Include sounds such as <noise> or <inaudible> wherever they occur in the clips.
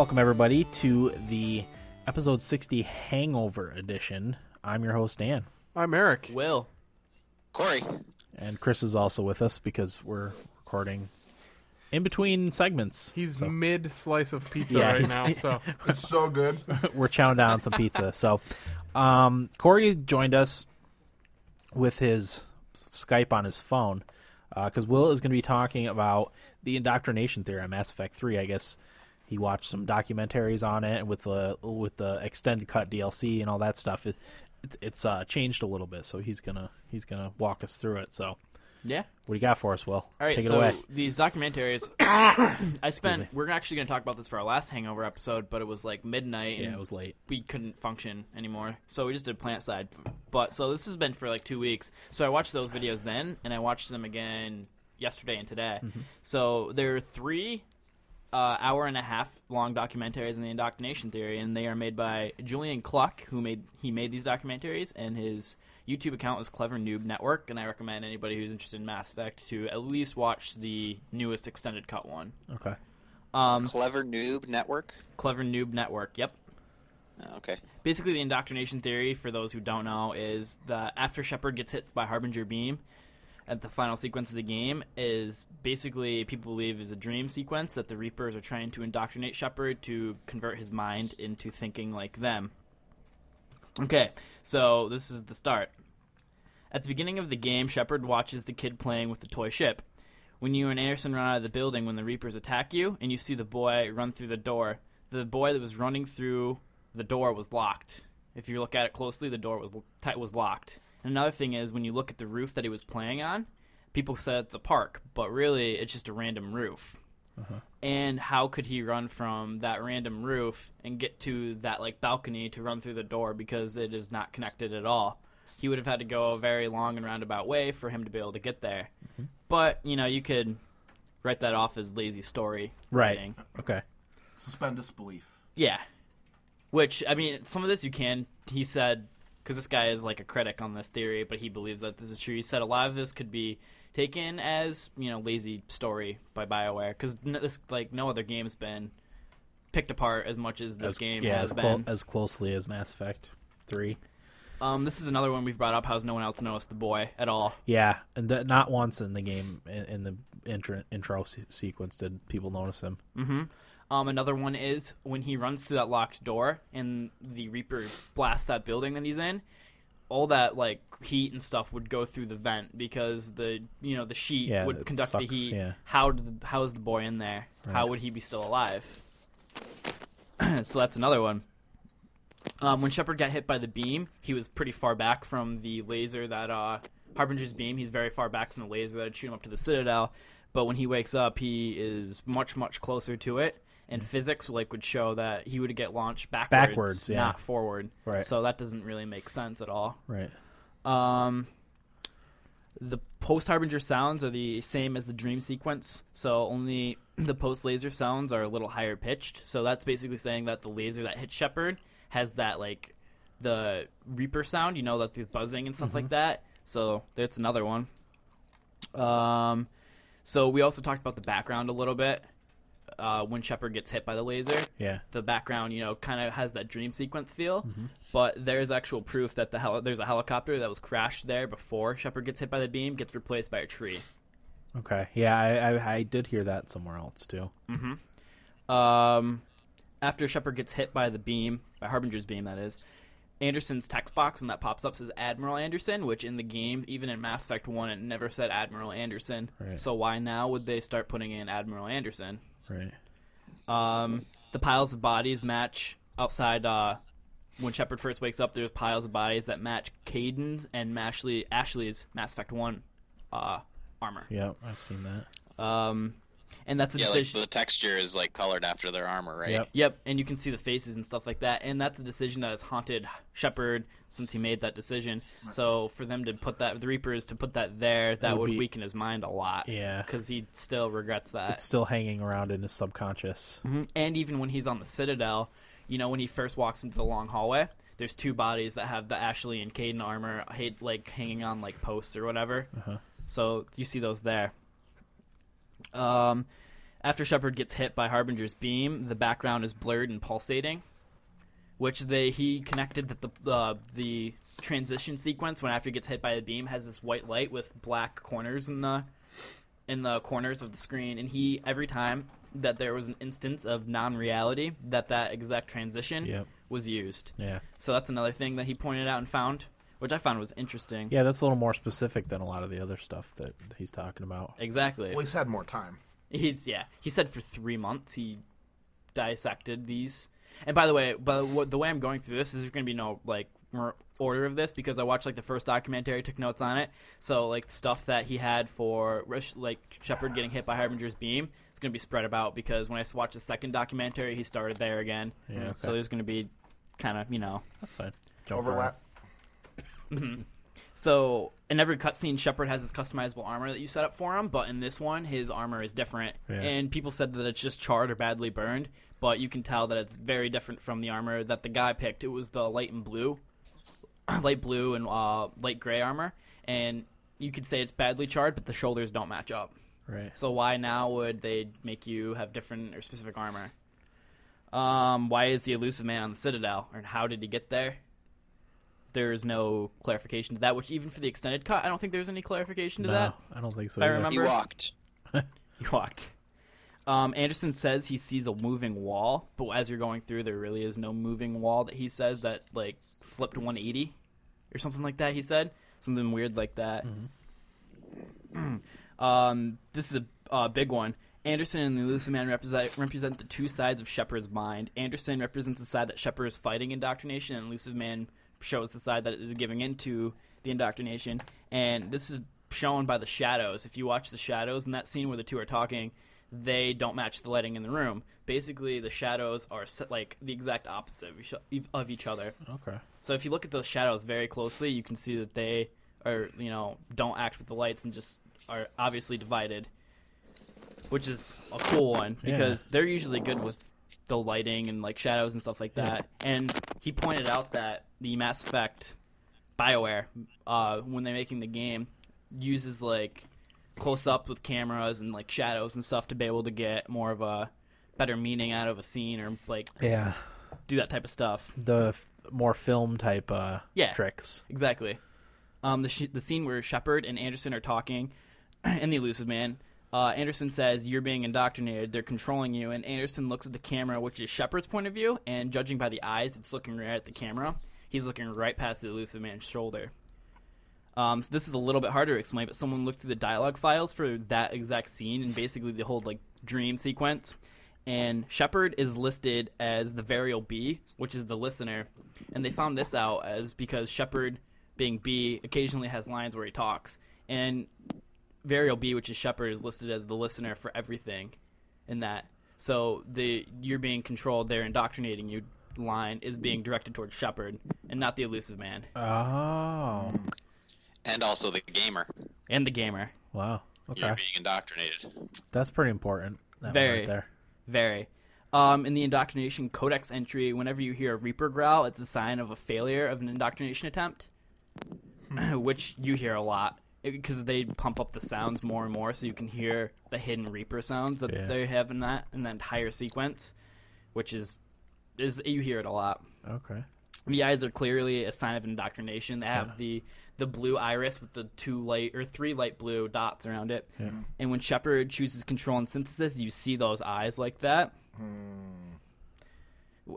Welcome, everybody, to the episode 60 Hangover edition. I'm your host, Dan. I'm Eric. Will. Corey. And Chris is also with us because we're recording in between segments. He's So mid slice of pizza Yeah, right now, so <laughs> <laughs> It's so good. <laughs> we're chowing down on some pizza. So, um, Corey joined us with his Skype on his phone because Will is going to be talking about the indoctrination theory on Mass Effect 3. I guess he watched some documentaries on it with the with the extended cut DLC and all that stuff. It, it, it's uh, changed a little bit, so he's gonna he's gonna walk us through it. So, Yeah. what do you got for us, Will? All right. Take it so away. these documentaries, <coughs> I spent. We're actually going to talk about this for our last Hangover episode, but it was like midnight Yeah, and it was late. we couldn't function anymore, so we just did plant side. But so this has been for like two weeks. So I watched those videos then, and I watched them again yesterday and today. Mm-hmm. So there are three uh, hour and a half long documentaries in the indoctrination theory, and they are made by Julian Cluck, who made he made these documentaries, and his YouTube account is Clever Noob Network, and I recommend anybody who's interested in Mass Effect to at least watch the newest extended cut one. Okay. Um, Clever Noob Network. Clever Noob Network. Yep. Oh, okay. Basically, the indoctrination theory, for those who don't know, is that after Shepard gets hit by Harbinger Beam at the final sequence of the game, is basically people believe is a dream sequence that the Reapers are trying to indoctrinate Shepard to convert his mind into thinking like them. Okay, so this is the start. At the beginning of the game, Shepard watches the kid playing with the toy ship. When you and Anderson run out of the building when the Reapers attack you, and you see the boy run through the door, the boy that was running through the door was locked. If you look at it closely, the door was was locked. And another thing is when you look at the roof that he was playing on, people said it's a park, but really it's just a random roof. Uh-huh. And how could he run from that random roof and get to that like balcony to run through the door because it is not connected at all? He would have had to go a very long and roundabout way for him to be able to get there. Mm-hmm. But you know, you could write that off as lazy story Right. writing. Okay. Suspend disbelief. Yeah. Which I mean, some of this you can. He said because this guy is like a critic on this theory, but he believes that this is true. He said a lot of this could be taken as you know lazy story by Bioware because this like no other game's been picked apart as much as this as, game yeah, has as, clo- been. as closely as Mass Effect 3. um, this is another one we've brought up. How's no one else noticed the boy at all? Yeah, and that not once in the game in, in the intro, intro se- sequence did people notice him. Mm-hmm. Um, another one is when he runs through that locked door and the Reaper blasts that building that he's in. All that like heat and stuff would go through the vent because the you know the sheet Yeah, would it conduct sucks, the heat. yeah. How did, how is the boy in there? How Right. would he be still alive? <clears throat> so that's another one. Um, when Shepard got hit by the beam, he was pretty far back from the laser that uh, Harbinger's beam. He's very far back from the laser that would shoot him up to the Citadel. But when he wakes up, he is much much closer to it. And physics like would show that he would get launched backwards, Backwards, yeah. not forward. Right. So that doesn't really make sense at all. Right. Um, the post harbinger sounds are the same as the dream sequence, so only <clears throat> the post laser sounds are a little higher pitched. So that's basically saying that the laser that hit Shepard has that like the Reaper sound, you know, that the buzzing and stuff like that. So that's another one. Um, so we also talked about the background a little bit. Uh, when Shepard gets hit by the laser, Yeah. the background, you know, kind of has that dream sequence feel. But there's actual proof that the heli- there's a helicopter that was crashed there before Shepard gets hit by the beam, gets replaced by a tree. Okay. Yeah, I, I I did hear that somewhere else too. Um, after Shepard gets hit by the beam, by Harbinger's beam, that is, Anderson's text box when that pops up says Admiral Anderson, which in the game, even in Mass Effect One, it never said Admiral Anderson. Right. So why now would they start putting in Admiral Anderson? Right. Um, the piles of bodies match outside. Uh, when Shepard first wakes up, there's piles of bodies that match Kaidan's and Ashley, Ashley's Mass Effect One uh, armor. Yeah, I've seen that. Um, and that's a Yeah, like the texture is like colored after their armor, right? Yep. Yep, and you can see the faces and stuff like that, and that's a decision that has haunted Shepard since he made that decision. So for them to put that, the Reapers to put that there, that would would be- weaken his mind a lot. Yeah. because he still regrets that. It's still hanging around in his subconscious. Mhm. And even when he's on the Citadel, you know, when he first walks into the long hallway, there's two bodies that have the Ashley and Kaidan armor, hate like hanging on like posts or whatever. Uh-huh. So you see those there. Um, after Shepard gets hit by Harbinger's beam, the background is blurred and pulsating, which they he connected that the uh, the transition sequence when after he gets hit by the beam has this white light with black corners in the in the corners of the screen, and he every time that there was an instance of non-reality that that exact transition Yep. was used. Yeah. So that's another thing that he pointed out and found, which I found was interesting. Yeah, that's a little more specific than a lot of the other stuff that he's talking about. Exactly. Well, he's had more time. He's yeah. He said for three months he dissected these. And by the way, but what, the way I'm going through this is there's going to be no like order of this because I watched like the first documentary, took notes on it. So like stuff that he had for like Shepard getting hit by Harbinger's beam, it's going to be spread about because when I watched the second documentary, he started there again. Yeah, mm-hmm. okay. So there's going to be kind of you know That's fine. Jump around. Overlap. Mm-hmm. So in every cutscene, Shepard has his customizable armor that you set up for him, but in this one, his armor is different. Yeah. And people said that it's just charred or badly burned, but you can tell that it's very different from the armor that the guy picked. It was the light and blue, <clears throat> light blue and uh, light gray armor, and you could say it's badly charred, but the shoulders don't match up. Right. So why now would they make you have different or specific armor? Um, why is the Illusive Man on the Citadel, and how did he get there? There's no clarification to that. Which even for the extended cut, I don't think there's any clarification to no, that. I don't think so. I either. remember- He walked. <laughs> He walked. Um, Anderson says he sees a moving wall, but as you're going through, there really is no moving wall that he says that like flipped 180 or something like that. He said something weird like that. <clears throat> um, this is a uh, big one. Anderson and the Illusive Man represent, represent the two sides of Shepard's mind. Anderson represents the side that Shepard is fighting indoctrination, and Illusive Man shows the side that is giving into the indoctrination. And this is shown by the shadows. If you watch the shadows in that scene where the two are talking, they don't match the lighting in the room. Basically, the shadows are set like the exact opposite of each, other. Okay. So if you look at those shadows very closely, you can see that they are, you know, don't act with the lights and just are obviously divided, which is a cool one Yeah. because they're usually good with the lighting and like shadows and stuff like that. And he pointed out that the Mass Effect BioWare, uh, when they're making the game, uses like close up with cameras and like shadows and stuff to be able to get more of a better meaning out of a scene or like Yeah. do that type of stuff. The f- more film type uh, Yeah. tricks. Exactly. Um, the sh- the scene where Shepard and Anderson are talking, <clears throat> and the Illusive Man. Uh, Anderson says you're being indoctrinated. They're controlling you. And Anderson looks at the camera, which is Shepard's point of view, and judging by the eyes, it's looking right at the camera. He's looking right past the Illusive Man's shoulder. Um, so this is a little bit harder to explain, but someone looked through the dialogue files for that exact scene and basically the whole like dream sequence. And Shepard is listed as the variable B, which is the listener, and they found this out as because Shepard, being B, occasionally has lines where he talks, and variable B, which is Shepard, is listed as the listener for everything in that. So the you're being controlled, they're indoctrinating you line is being directed towards Shepard and not the Illusive Man Oh. And also the gamer. and the gamer. Wow. Okay. You're Okay. being indoctrinated. That's pretty important. That Very. right there. Very. Um, in the indoctrination codex entry, whenever you hear a Reaper growl, it's a sign of a failure of an indoctrination attempt, <clears throat> which you hear a lot because they pump up the sounds more and more, so you can hear the hidden Reaper sounds that Yeah. they have in that in that entire sequence, which is is you hear it a lot. Okay. The eyes are clearly a sign of indoctrination. They have Yeah. the the blue iris with the two light or three light blue dots around it. Yeah. And when Shepard chooses control and synthesis, you see those eyes like that. Hmm.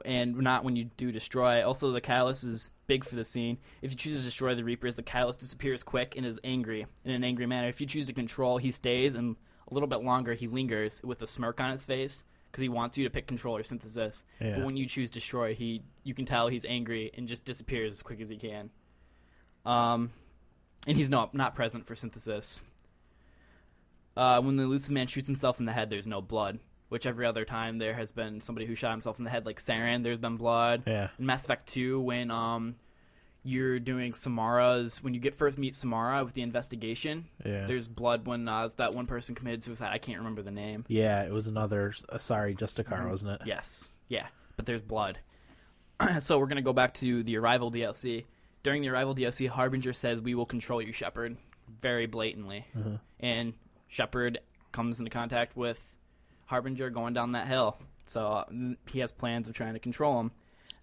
And not when you do destroy. Also, the catalyst is big for the scene. If you choose to destroy the Reapers, the catalyst disappears quick and is angry in an angry manner. If you choose to control, he stays, and a little bit longer, he lingers with a smirk on his face because he wants you to pick control or synthesis. Yeah. But when you choose destroy, he you can tell he's angry and just disappears as quick as he can. Um, and he's not not present for synthesis. Uh, when the Illusive Man shoots himself in the head, there's no blood. Which every other time there has been somebody who shot himself in the head, like Saren, there's been blood. Yeah. In Mass Effect 2, when um, you're doing Samara's, when you get first meet Samara with the investigation, Yeah. there's blood when uh, that one person committed suicide. I can't remember the name. Yeah, it was another. Uh, sorry, just a car, Mm-hmm. wasn't it? Yes. Yeah. But there's blood. <clears throat> so we're going to go back to the Arrival DLC. During the Arrival DLC, Harbinger says, We will control you, Shepard. Very blatantly. And Shepard comes into contact with Harbinger going down that hill. So uh, he has plans of trying to control him.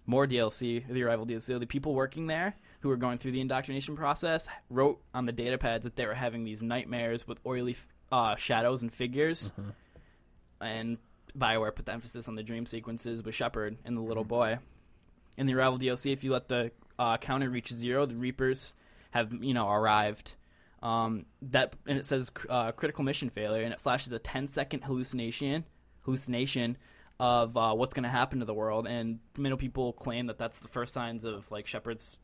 More DLC, the arrival DLC. The people working there who were going through the indoctrination process wrote on the data pads that they were having these nightmares with oily uh, shadows and figures. And Bioware put the emphasis on the dream sequences with Shepard and the little boy. In the arrival DLC, if you let the uh, counter reach zero, the Reapers have you know arrived. Um, that and it says uh, critical mission failure, and it flashes a 10 second hallucination hallucination of uh, what's going to happen to the world. And many people claim that that's the first signs of like Shepard's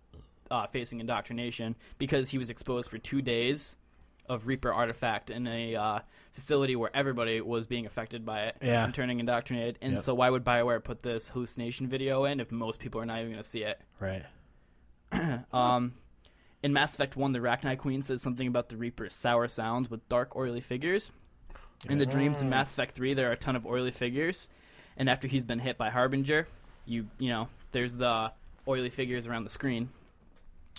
uh, facing indoctrination because he was exposed for two days of Reaper artifact in a uh, facility where everybody was being affected by it Yeah. and turning indoctrinated. And Yep. so, why would Bioware put this hallucination video in if most people are not even going to see it? Right. <clears throat> Um, in Mass Effect 1, the Rachni Queen says something about the Reaper's sour sounds with dark, oily figures. In the dreams in Mass Effect 3, there are a ton of oily figures. And after he's been hit by Harbinger, you you know, there's the oily figures around the screen.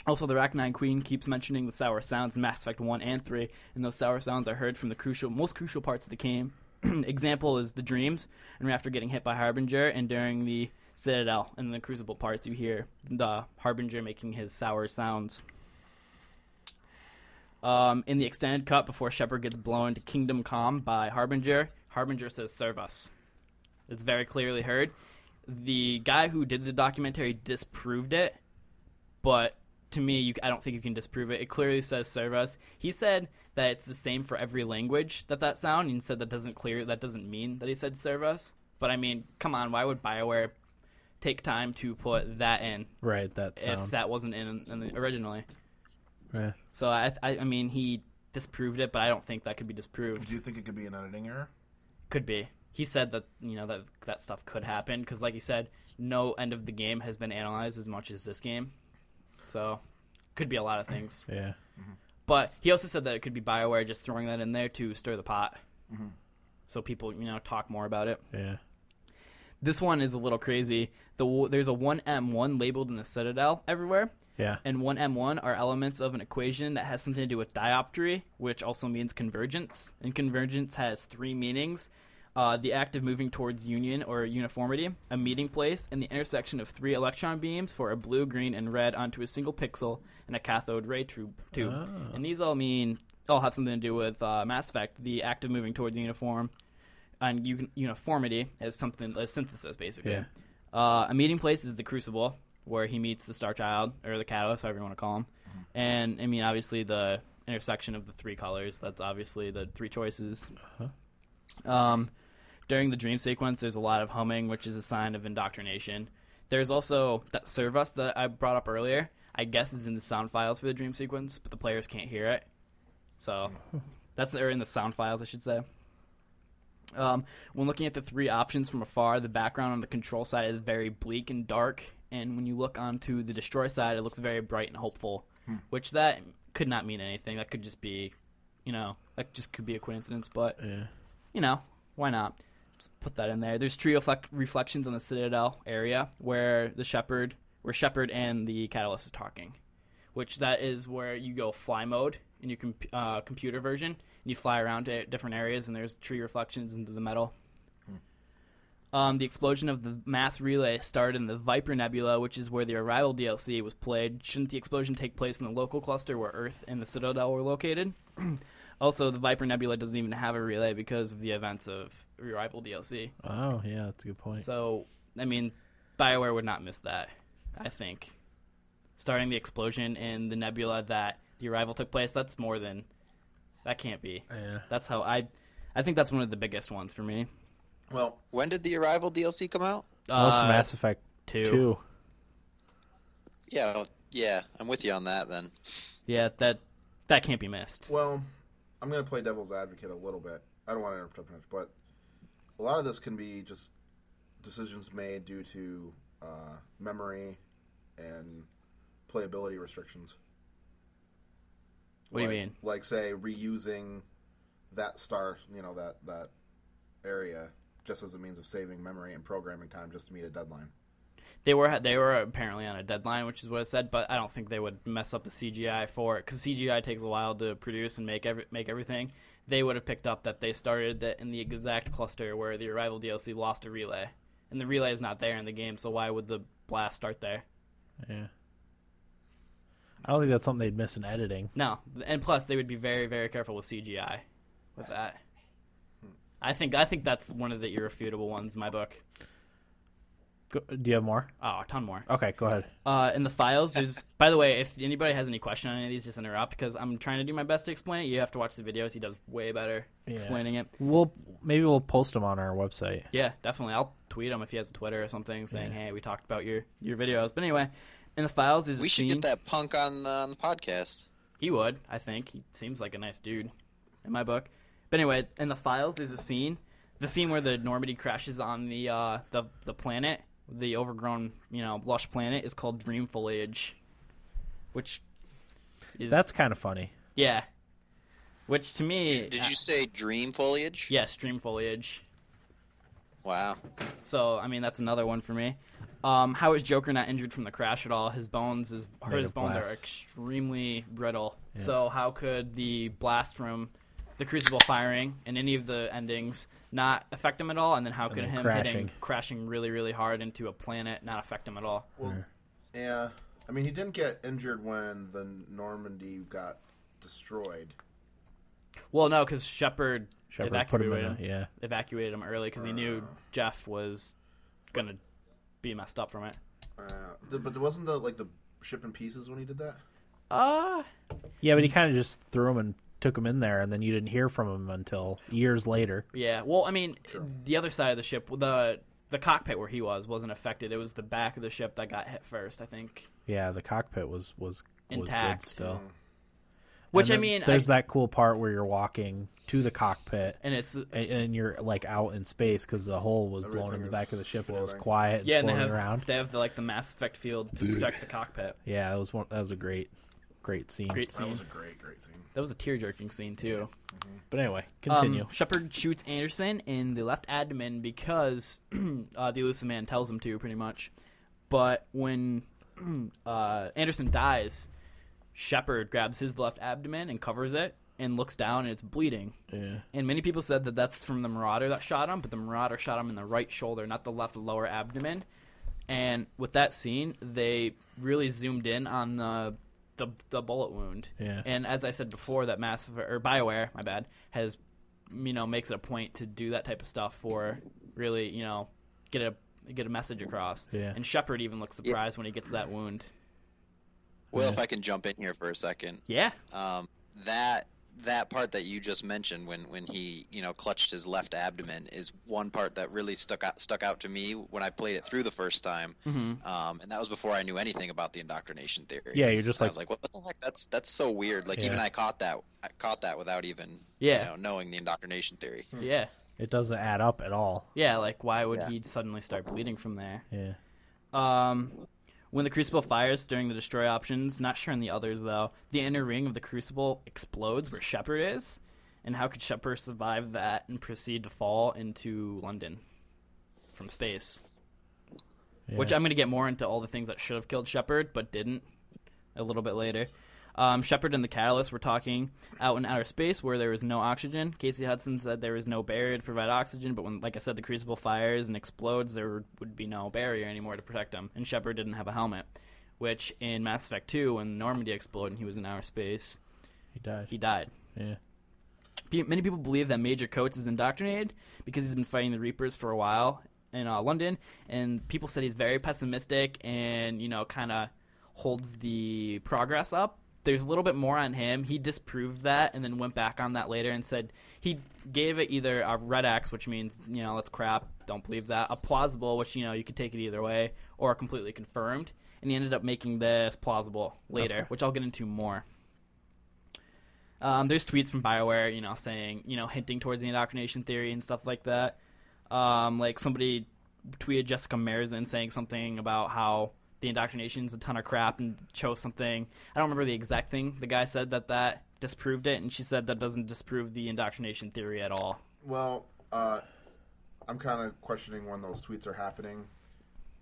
Also, the Rachni Queen keeps mentioning the sour sounds in Mass Effect 1 and 3, and those sour sounds are heard from the crucial, most crucial parts of the game. <clears throat> Example is the dreams, and after getting hit by Harbinger, and during the Citadel and the Crucible parts, you hear the Harbinger making his sour sounds. Um, in the extended cut, before Shepard gets blown to Kingdom Come by Harbinger, Harbinger says, "Serve us." It's very clearly heard. The guy who did the documentary disproved it, but to me, you, I don't think you can disprove it. It clearly says "serve us." He said that it's the same for every language that that sound. He said that doesn't clear that doesn't mean that he said "serve us." But I mean, come on, why would Bioware take time to put that in Right. That if that wasn't in, in the, originally? Right. So I, I, I mean, he disproved it, but I don't think that could be disproved. Do you think it could be an editing error? Could be. He said that you know that that stuff could happen because, like he said, no end of the game has been analyzed as much as this game. So, could be a lot of things. Yeah. But he also said that it could be Bioware just throwing that in there to stir the pot, Mhm. so people you know talk more about it. Yeah. This one is a little crazy. The there's a one M one labeled in the Citadel everywhere, Yeah. and 1m1 are elements of an equation that has something to do with dioptry, which also means convergence. And convergence has three meanings uh, the act of moving towards union or uniformity, a meeting place, and the intersection of three electron beams for a blue, green, and red onto a single pixel and a cathode ray tube. tube. Oh. And these all mean, all have something to do with uh, Mass Effect, the act of moving towards uniform. And un- uniformity as something, as synthesis, basically. Yeah. Uh, a meeting place is the Crucible, where he meets the Star Child or the Catalyst, however you want to call him. And I mean, obviously, the intersection of the three colors. That's obviously the three choices. Um, during the dream sequence, there's a lot of humming, which is a sign of indoctrination. There's also that servus that I brought up earlier. I guess is in the sound files for the dream sequence, but the players can't hear it. So that's or in the sound files, I should say. Um, when looking at the three options from afar, the background on the control side is very bleak and dark, and when you look onto the destroy side, it looks very bright and hopeful. Which that could not mean anything. That could just be, you know, that just could be a coincidence. But Yeah. you know, why not? Just put that in there. There's tree reflect- reflections on the Citadel area where the Shepard, where Shepard and the Catalyst is talking, which that is where you go fly mode in your comp- uh, computer version, you fly around to different areas, and there's tree reflections into the metal. Um, the explosion of the mass relay started in the Viper Nebula, which is where the Arrival DLC was played. Shouldn't the explosion take place in the local cluster where Earth and the Citadel were located? <clears throat> also, the Viper Nebula doesn't even have a relay because of the events of Arrival DLC. Oh, yeah. That's a good point. So, I mean, BioWare would not miss that, I think. Starting the explosion in the nebula that the Arrival took place, that's more than. That can't be. yeah. That's how I. I think that's one of the biggest ones for me. Well, When did the Arrival DLC come out? That was from Uh, Mass Effect two. 2. Yeah, yeah, I'm with you on that then. Yeah, that that can't be missed. well, I'm going to play devil's advocate a little bit. I don't want to interrupt too much, but a lot of this can be just decisions made due to uh, memory and playability restrictions. What do you mean? Like, say, reusing that star, you know, that that area, just as a means of saving memory and programming time, just to meet a deadline. They were they were apparently on a deadline, which is what it said. But I don't think they would mess up the CGI for it because CGI takes a while to produce and make every, make everything. They would have picked up that they started that in the exact cluster where the Arrival DLC lost a relay, and the relay is not there in the game. So why would the blast start there? Yeah. I don't think that's something they'd miss in editing. No, and plus they would be very very careful with CGI with that. I think I think that's one of the irrefutable ones in my book. Go, do you have more? Oh, a ton more. Okay, go ahead. Uh, in the files, there's. by the way, if anybody has any question on any of these, just interrupt because I'm trying to do my best to explain it. You have to watch the videos. He does way better explaining it. We'll maybe we'll post them on our website. Yeah, definitely. I'll tweet him if he has a Twitter or something saying, "Hey, we talked about your your videos." But anyway, in the files, there's a We should scene. get that punk on the, on the podcast. He would, I think. He seems like a nice dude in my book. But anyway, in the files, there's a scene, the scene where the Normandy crashes on the uh, the the planet, the overgrown, you know, lush planet, is called Dream Foliage, which is That's kind of funny. yeah. Which to me, Did uh, you say dream foliage? yes, Dream Foliage. Wow. So I mean, that's another one for me. Um, how is Joker not injured from the crash at all? His bones, his Made his of bones are extremely brittle. Yeah. So how could the blast from the Crucible firing and any of the endings not affect him at all? And then how could then him crashing. hitting crashing really really hard into a planet not affect him at all? Well, yeah. I mean, he didn't get injured when the Normandy got destroyed. Well, no, because Shepard Shepard put him evacuated in. him, A, yeah. evacuated him early because he knew Jeff was gonna be messed up from it. Uh, but there wasn't the like the ship in pieces when he did that. Uh Yeah, but he kind of just threw him and took him in there, and then you didn't hear from him until years later. Yeah, well, I mean, the other side of the ship, the the cockpit where he was, wasn't affected. It was the back of the ship that got hit first, I think. Yeah, the cockpit was was was Intact. good still. Which I mean, there's I- that cool part where you're walking to the cockpit. and it's And, and you're like out in space because the hole was blown in the back of the ship and it was quiet yeah, and they have around. they have the, like the Mass Effect field to protect the cockpit. Yeah, that was one. That was a great, great scene. Great scene. That was a great, great scene. That was a tear jerking scene too. But anyway, continue. Um, Shepard shoots Anderson in the left abdomen because <clears throat> uh, the Illusive Man tells him to, pretty much. But when <clears throat> uh, Anderson dies, Shepard grabs his left abdomen and covers it and looks down and it's bleeding. yeah. And many people said that that's from the Marauder that shot him, but the Marauder shot him in the right shoulder, not the left lower abdomen. And with that scene, they really zoomed in on the the, the bullet wound. Yeah. And as I said before, that massive or Bioware, my bad, has you know makes it a point to do that type of stuff for really you know get a get a message across. Yeah. And Shepard even looks surprised when he gets that wound. Well, Yeah. if I can jump in here for a second, Yeah. um, that that part that you just mentioned when when he you know clutched his left abdomen is one part that really stuck out stuck out to me when I played it through the first time. Mm-hmm. Um, and that was before I knew anything about the indoctrination theory. Yeah, you're just I like, was like, what the heck? That's that's so weird. Like Yeah. even I caught that. I caught that without even Yeah. you know, knowing the indoctrination theory. Yeah. it doesn't add up at all. Yeah. Like, why would Yeah. he suddenly start bleeding from there? Yeah. Um, when the Crucible fires during the destroy options, not sure on the others though, the inner ring of the Crucible explodes where Shepard is. And how could Shepard survive that and proceed to fall into London from space? yeah. Which I'm going to get more into all the things that should have killed Shepard but didn't a little bit later. Um, Shepard and the Catalyst were talking out in outer space where there was no oxygen. Casey Hudson said there was no barrier to provide oxygen, but when, like I said, the Crucible fires and explodes, there would be no barrier anymore to protect him. And Shepard didn't have a helmet, which in Mass Effect 2, when Normandy exploded and he was in outer space, he died. he died. yeah. Many people believe that Major Coats is indoctrinated because he's been fighting the Reapers for a while in uh, London, and people said he's very pessimistic and you know kind of holds the progress up. There's a little bit more on him. He disproved that and then went back on that later and said he gave it either a red X, which means you know that's crap, don't believe that, a plausible, which you know you could take it either way, or completely confirmed. And he ended up making this plausible later, which I'll get into more. Um, there's tweets from Bioware, you know, saying, you know, hinting towards the indoctrination theory and stuff like that. Um, like somebody tweeted Jessica Merizan saying something about how the indoctrination's a ton of crap and chose something. I don't remember the exact thing the guy said that that disproved it, and she said that doesn't disprove the indoctrination theory at all. Well, uh, I'm kind of questioning when those tweets are happening.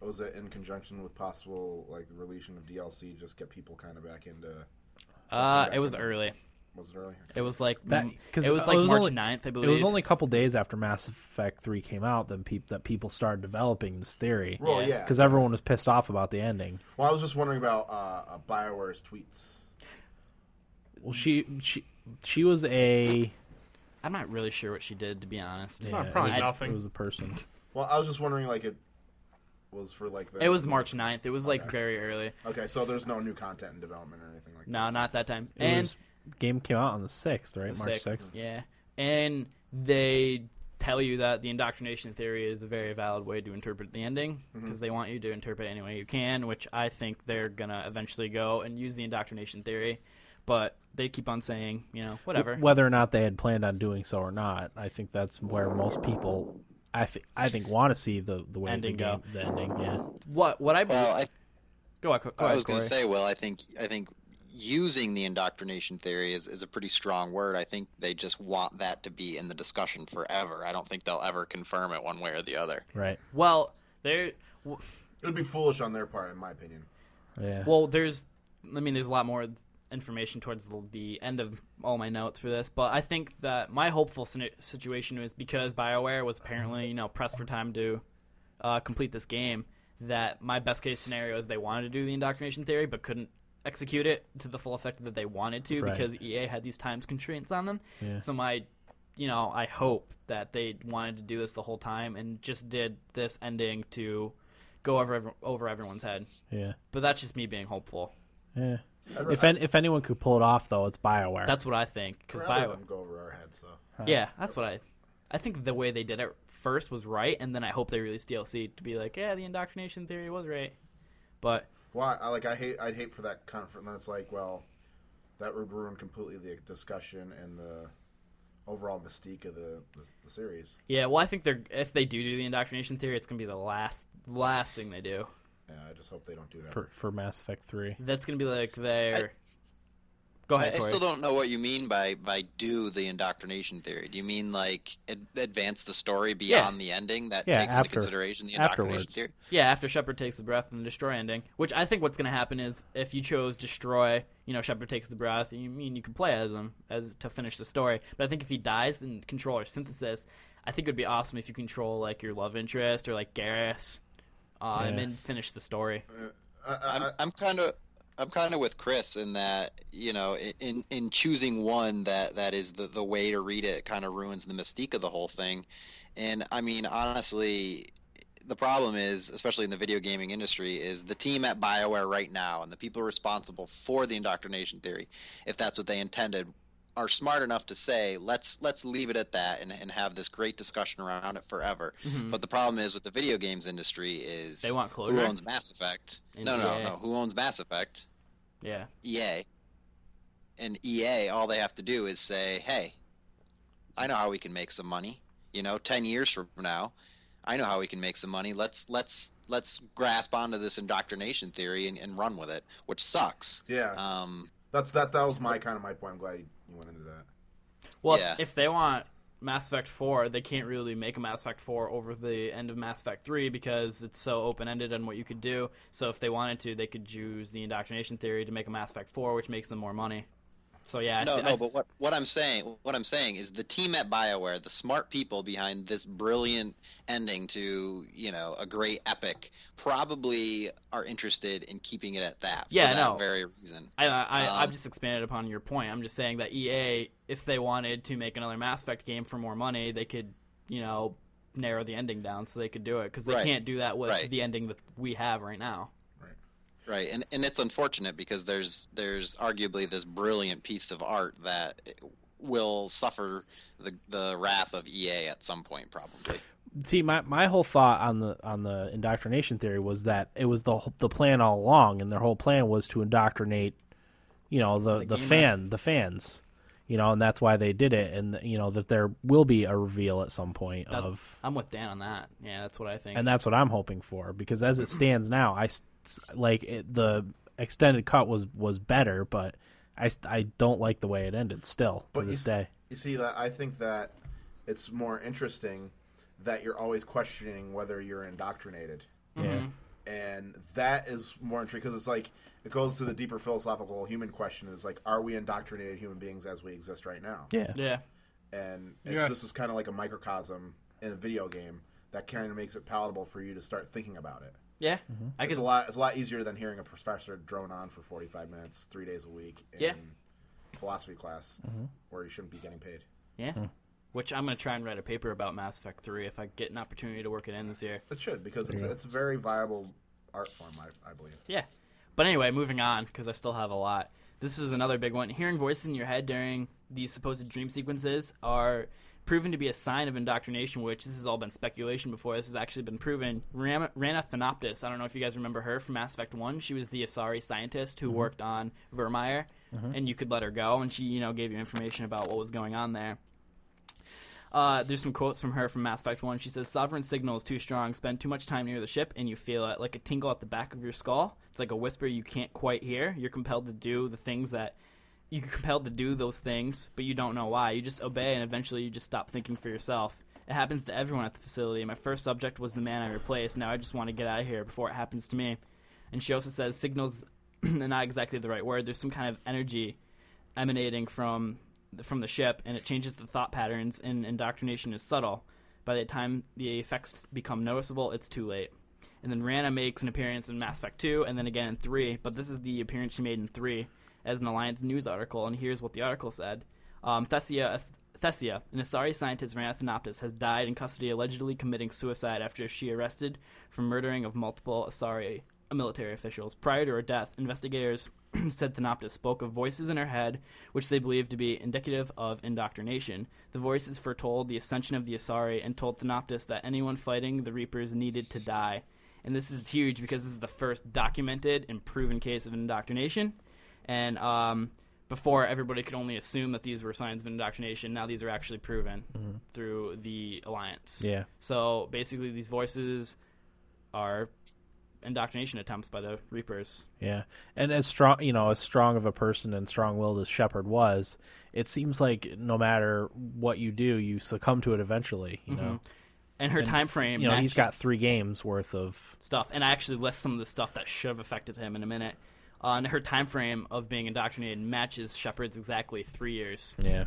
was it in conjunction with possible like releasing of DLC, just get people kind of back into? Uh, it was early. Was it early? It was like That- because it was it like was March only- 9th, I believe. It was only a couple days after Mass Effect Three came out that people that people started developing this theory Well, Yeah. yeah. because everyone was pissed off about the ending. Well, I was just wondering about uh, uh, Bioware's tweets. Well, she she she was a I'm not really sure what she did to be honest. yeah, not it probably was- nothing. It was a person. Well, I was just wondering, like it was for like the. It was March 9th. It was like Okay. very early. Okay, so there's no new content in development or anything like that. No, not that time. It and was, game came out on the sixth, right? the March 6th, sixth. Yeah. And they tell you that the indoctrination theory is a very valid way to interpret the ending mm-hmm. because they want you to interpret it any way you can, which I think they're going to eventually go and use the indoctrination theory. But they keep on saying, you know, whatever. Whether or not they had planned on doing so or not, I think that's where most people, I think, I think, want to see the the way Ending the go. the ending. Yeah, What what I. Well, I, go ahead, go I ahead, was going to say, well, I think I think using the indoctrination theory is, is a pretty strong word. I think they just want that to be in the discussion forever. I don't think they'll ever confirm it one way or the other. right. Well, there. w- It would be foolish on their part, in my opinion. Yeah. Well, there's, I mean, there's a lot more information towards the, the end of all my notes for this, but I think that my hopeful situation is because BioWare was apparently, you know, pressed for time to uh, complete this game. That my best case scenario is they wanted to do the indoctrination theory, but couldn't execute it to the full effect that they wanted to Right. because EA had these times constraints on them. Yeah. So my, you know, I hope that they wanted to do this the whole time and just did this ending to go over over everyone's head. yeah. But that's just me being hopeful. Yeah. I'd If an, if anyone could pull it off, though, it's Bioware. That's what I think. Because rather Bio, them go over our heads, though. yeah, that's what I. I think the way they did it first was right, and then I hope they release DLC to be like, yeah, the indoctrination theory was right. But Well, I, like I hate, I'd hate for that conference. That's like, well, that would ruin completely the discussion and the overall mystique of the, the, the series. yeah, well, I think they're if they do do the indoctrination theory, it's gonna be the last last thing they do. Yeah, I just hope they don't do that. for for Mass Effect Three. That's gonna be like their. Go I, ahead, I Corey. still don't know what you mean by by do the indoctrination theory. Do you mean like ad- advance the story beyond the ending that Yeah, takes after- into consideration the indoctrination afterwards. theory? Yeah, after Shepard takes the breath and the destroy ending, which I think what's going to happen is if you chose destroy, you know, Shepard takes the breath, you mean you can play as him as to finish the story. But I think if he dies in control or synthesis, I think it would be awesome if you control like your love interest or like Garrus, uh, and then finish the story. I, I, I'm I'm kind of I'm kind of with Chris in that you know in in choosing one that that is the the way to read it kind of ruins the mystique of the whole thing, and I mean honestly. The problem is, especially in the video gaming industry, is the team at BioWare right now and the people responsible for the indoctrination theory, if that's what they intended, are smart enough to say, let's let's leave it at that and, and have this great discussion around it forever. Mhm. But the problem is with the video games industry is They want closure. who owns Mass Effect? And no, no, EA. no. Who owns Mass Effect? Yeah, EA. And EA, all they have to do is say, "Hey, I know how we can make some money. You know, ten years from now, I know how we can make some money. Let's let's let's grasp onto this indoctrination theory and, and run with it, which sucks. yeah, Um, that's that. That was my kind of my point. I'm glad you, you went into that. Well, Yeah. if, if they want Mass Effect 4, they can't really make a Mass Effect 4 over the end of Mass Effect 3 because it's so open ended on what you could do. So if they wanted to, they could use the indoctrination theory to make a Mass Effect 4, which makes them more money. So yeah, no, I no, s- but what what I'm saying, what I'm saying is the team at BioWare, the smart people behind this brilliant ending to you know a great epic, probably are interested in keeping it at that. Yeah, for that no. very reason. I, I, Um, I've just expanded upon your point. I'm just saying that EA, if they wanted to make another Mass Effect game for more money, they could, you know, narrow the ending down so they could do it because they Right. can't do that with Right. the ending that we have right now. Right, and and it's unfortunate because there's there's arguably this brilliant piece of art that will suffer the the wrath of EA at some point, probably. See, my, my whole thought on the on the indoctrination theory was that it was the the plan all along, and their whole plan was to indoctrinate, you know, the The the, fan the fans, you know, and that's why they did it, and you know that there will be a reveal at some point That- of, I'm with Dan on that. Yeah, that's what I think. and that's what I'm hoping for because as it <clears throat> stands now, I like it, the extended cut was was better, but I I don't like the way it ended still to But you this s- day. You see that I think that it's more interesting that you're always questioning whether you're indoctrinated. Yeah. Mm-hmm. And that is more intriguing because it's like it goes to the deeper philosophical human question: is like, are we indoctrinated human beings as we exist right now? Yeah. Yeah. and it's, Yes. this is kind of like a microcosm in a video game that kind of makes it palatable for you to start thinking about it. Yeah. Mm-hmm. I It's guess a lot. It's a lot easier than hearing a professor drone on for forty five minutes, three days a week in Yeah. philosophy class, mm-hmm. where you shouldn't be getting paid. Yeah. Hmm. Which I'm gonna try and write a paper about Mass Effect 3 if I get an opportunity to work it in this year. It should because it's, it's a very viable art form, I, I believe. Yeah. But anyway, moving on because I still have a lot. This is another big one. Hearing voices in your head during these supposed dream sequences are proven to be a sign of indoctrination, which this has all been speculation before. This has actually been proven. Ram- Rana Thanoptis, I don't know if you guys remember her from Mass Effect 1. She was the Asari scientist who mm-hmm. worked on Virmire, mm-hmm. and you could let her go, and she, you know, gave you information about what was going on there. Uh, there's some quotes from her from Mass Effect 1. She says, Sovereign signal is too strong. Spend too much time near the ship, and you feel it like a tingle at the back of your skull. It's like a whisper you can't quite hear. You're compelled to do the things that. You're compelled to do those things, but you don't know why. You just obey, and eventually you just stop thinking for yourself. It happens to everyone at the facility. My first subject was the man I replaced. Now I just want to get out of here before it happens to me. And she also says, signals <clears throat> are not exactly the right word. There's some kind of energy emanating from from the ship, and it changes the thought patterns. And indoctrination is subtle. By the time the effects become noticeable, it's too late. And then Rana makes an appearance in Mass Effect 2, and then again in 3. But this is the appearance she made in 3 as an Alliance news article, and here's what the article said. Um, Thessia, Thessia, an Asari scientist Rana Thanoptis, has died in custody allegedly committing suicide after she arrested for murdering of multiple Asari military officials. Prior to her death, investigators <clears throat> said Thanoptis spoke of voices in her head, which they believed to be indicative of indoctrination. The voices foretold the ascension of the Asari and told Thanoptis that anyone fighting the Reapers needed to die. And this is huge because this is the first documented and proven case of indoctrination. And um, before, everybody could only assume that these were signs of indoctrination. Now these are actually proven through the Alliance. Yeah. So basically, these voices are indoctrination attempts by the Reapers. Yeah, and as strong, you know, as strong of a person and strong-willed as Shepard was, it seems like no matter what you do, you succumb to it eventually. You know, And her And, time frame, You know, he's got three games worth of. stuff, and I actually list some of the stuff that should have affected him in a minute. Uh, and her time frame of being indoctrinated matches Shepard's exactly three years. Yeah.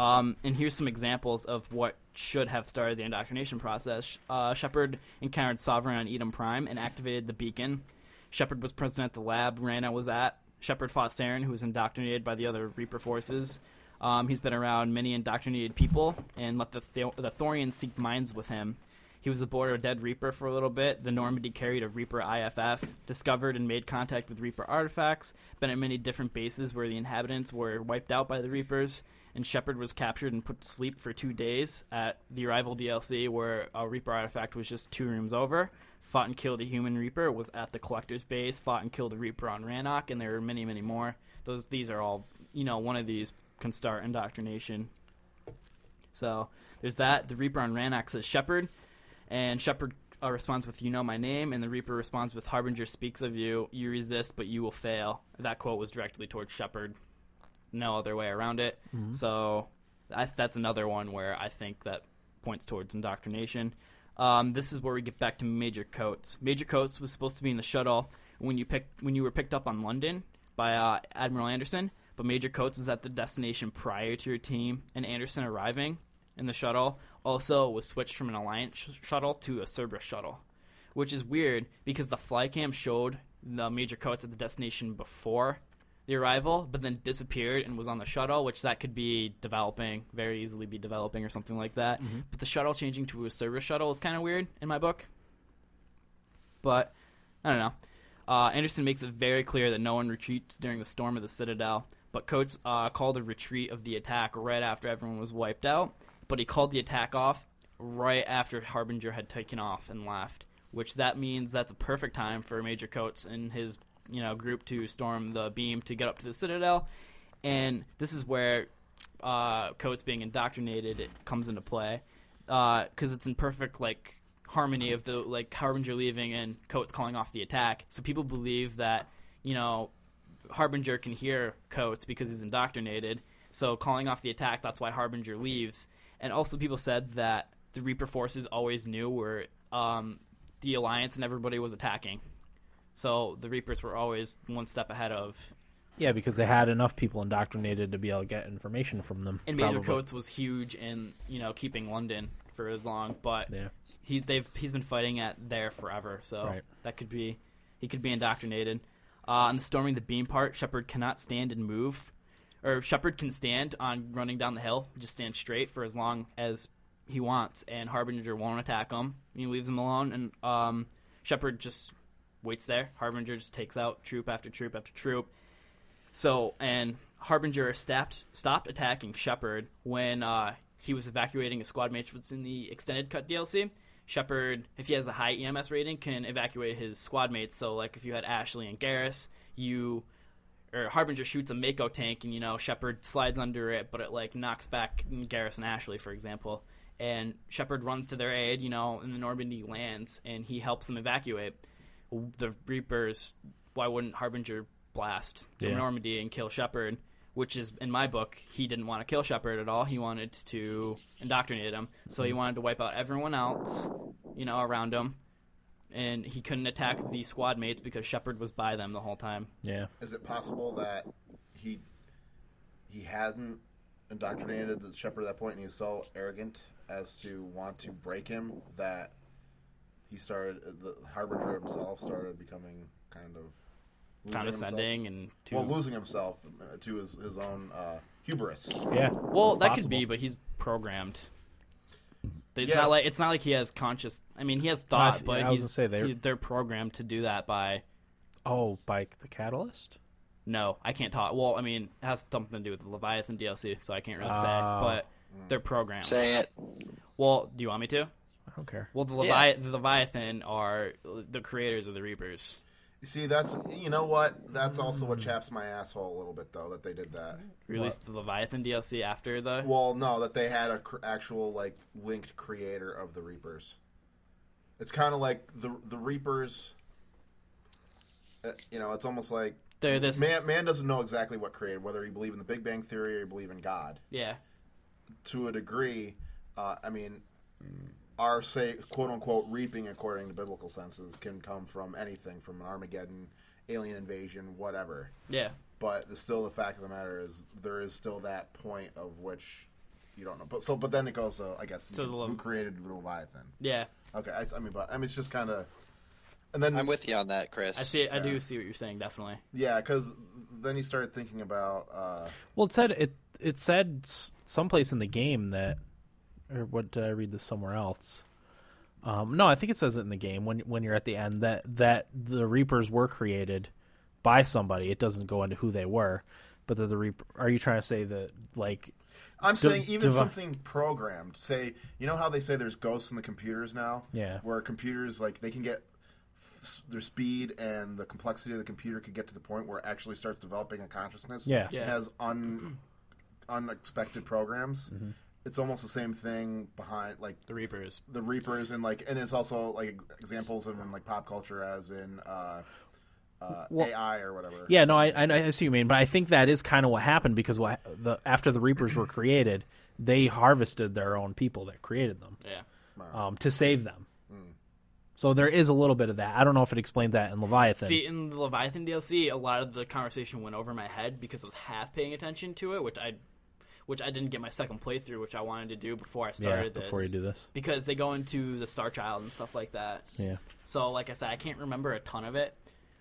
Um, and here's some examples of what should have started the indoctrination process. Uh, Shepard encountered Sovereign on Eden Prime and activated the beacon. Shepard was present at the lab Rana was at. Shepard fought Saren, who was indoctrinated by the other Reaper forces. Um, he's been around many indoctrinated people and let the, the Thorians seek minds with him. He was aboard a dead Reaper for a little bit. The Normandy carried a Reaper IFF, discovered and made contact with Reaper artifacts, been at many different bases where the inhabitants were wiped out by the Reapers, and Shepard was captured and put to sleep for two days at the Arrival DLC, where a Reaper artifact was just two rooms over. Fought and killed a human Reaper, was at the Collector's base, fought and killed a Reaper on Rannoch, and there were many, many more. Those These are all, you know, one of these can start indoctrination. So there's that. The Reaper on Rannoch says Shepard, and Shepard uh, responds with "You know my name," and the Reaper responds with "Harbinger speaks of you. You resist, but you will fail." That quote was directly towards Shepard. No other way around it. So I, that's another one where I think that points towards indoctrination. Um, this is where we get back to Major Coats. Major Coats was supposed to be in the shuttle when you picked when you were picked up on London by uh, Admiral Anderson, but Major Coats was at the destination prior to your team and Anderson arriving in the shuttle. Also, was switched from an Alliance sh- shuttle to a Cerberus shuttle, which is weird because the flycam showed the Major Coats at the destination before the arrival, but then disappeared and was on the shuttle, which that could be developing, very easily be developing or something like that. But the shuttle changing to a Cerberus shuttle is kind of weird in my book. But I don't know. Uh, Anderson makes it very clear that no one retreats during the storm of the Citadel. But Coats uh, called a retreat of the attack right after everyone was wiped out. But he called the attack off right after Harbinger had taken off and left. Which that means that's a perfect time for Major Coats and his you know group to storm the beam to get up to the Citadel. And this is where uh, Coats being indoctrinated it comes into play because it's in perfect like harmony of the like Harbinger leaving and Coats calling off the attack. So people believe that you know Harbinger can hear Coats because he's indoctrinated. So calling off the attack, that's why Harbinger leaves. And also people said that the Reaper forces always knew where um, the Alliance and everybody was attacking. So the Reapers were always one step ahead of. Yeah, because they had enough people indoctrinated to be able to get information from them. And Major probably. Coats was huge in you know keeping London for as long, but Yeah. he's they've he's been fighting at there forever, so Right. that could be he could be indoctrinated. Uh, on the storming the beam part, Shepard cannot stand and move, or Shepard can stand on running down the hill, just stand straight for as long as he wants, and Harbinger won't attack him. He leaves him alone, and um, Shepard just waits there. Harbinger just takes out troop after troop after troop. So, and Harbinger stopped stopped attacking Shepard when uh, he was evacuating a squad mate in the extended cut DLC. Shepard, if he has a high EMS rating, can evacuate his squad mates. So, like if you had Ashley and Garrus, you or Harbinger shoots a Mako tank, and you know Shepard slides under it, but it like knocks back Garrus and Ashley, for example. And Shepard runs to their aid, you know, and the Normandy lands, and he helps them evacuate. The Reapers, why wouldn't Harbinger blast the Yeah. Normandy and kill Shepard? Which is in my book, he didn't want to kill Shepard at all. He wanted to indoctrinate him, so he mhm. wanted to wipe out everyone else, you know, around him. And he couldn't attack the squad mates because Shepard was by them the whole time. Yeah. Is it possible that he he hadn't indoctrinated the Shepard at that point, and he was so arrogant as to want to break him that he started the harbinger himself started becoming kind of losing condescending and too. well, losing himself uh, to his his own uh, hubris. Yeah. Well, It's that possible. could be, but he's programmed. It's Yeah. not like it's not like he has conscious. I mean, he has I thought, th- but I he's say they're- he- they're programmed to do that by. Oh, by the catalyst. No, I can't talk. Well, I mean, it has something to do with the Leviathan DLC, so I can't really say. Oh. But they're programmed. Say it. Well, do you want me to? I don't care. Well, the, Yeah. Levi- the Leviathan are the creators of the Reapers. You see, that's you know what? That's also what chaps my asshole a little bit, though, that they did that. Released the Leviathan DLC after the. Well, no, that they had a cr- actual like linked creator of the Reapers. It's kind of like the the Reapers. uh, You know, it's almost like They're this. man. Man doesn't know exactly what created, whether he believe in the Big Bang Theory or he believe in God. Yeah. To a degree, uh, I mean, our say quote unquote reaping according to biblical senses can come from anything, from an Armageddon, alien invasion, whatever. Yeah. but the, still the fact of the matter is there is still that point of which you don't know. But so, but then it goes, uh, I guess, To the who Lev- created Leviathan? Yeah. Okay, I, I mean, but I mean, it's just kind of, and then I'm with you on that, Chris. I see. I Yeah. do see what you're saying. Definitely. yeah, because then you started thinking about, uh, Well, it said it. It said someplace in the game that, or what did I read this somewhere else? Um, no, I think it says it in the game when when you're at the end that that the Reapers were created by somebody. It doesn't go into who they were, but that the Reaper. Are you trying to say that like I'm Div- saying even divi- something programmed. Say, you know how they say there's ghosts in the computers now? Yeah. Where computers like they can get their speed and the complexity of the computer could get to the point where it actually starts developing a consciousness. Yeah. Yeah. It has un unexpected programs. Mm-hmm. It's almost the same thing behind like The Reapers. the Reapers and like and it's also like examples of in like pop culture as in uh, uh, Well- AI or whatever. Yeah, no, I, I I see what you mean, but I think that is kind of what happened because what the after the Reapers were created, they harvested their own people that created them Yeah. um, to save them. So there is a little bit of that. I don't know if it explains that in Leviathan. See, in the Leviathan DLC, a lot of the conversation went over my head because I was half paying attention to it, which I, which I didn't get my second playthrough, which I wanted to do before I yeah, started this. before you do this, because they go into the Star Child and stuff like that. yeah, So, like I said, I can't remember a ton of it,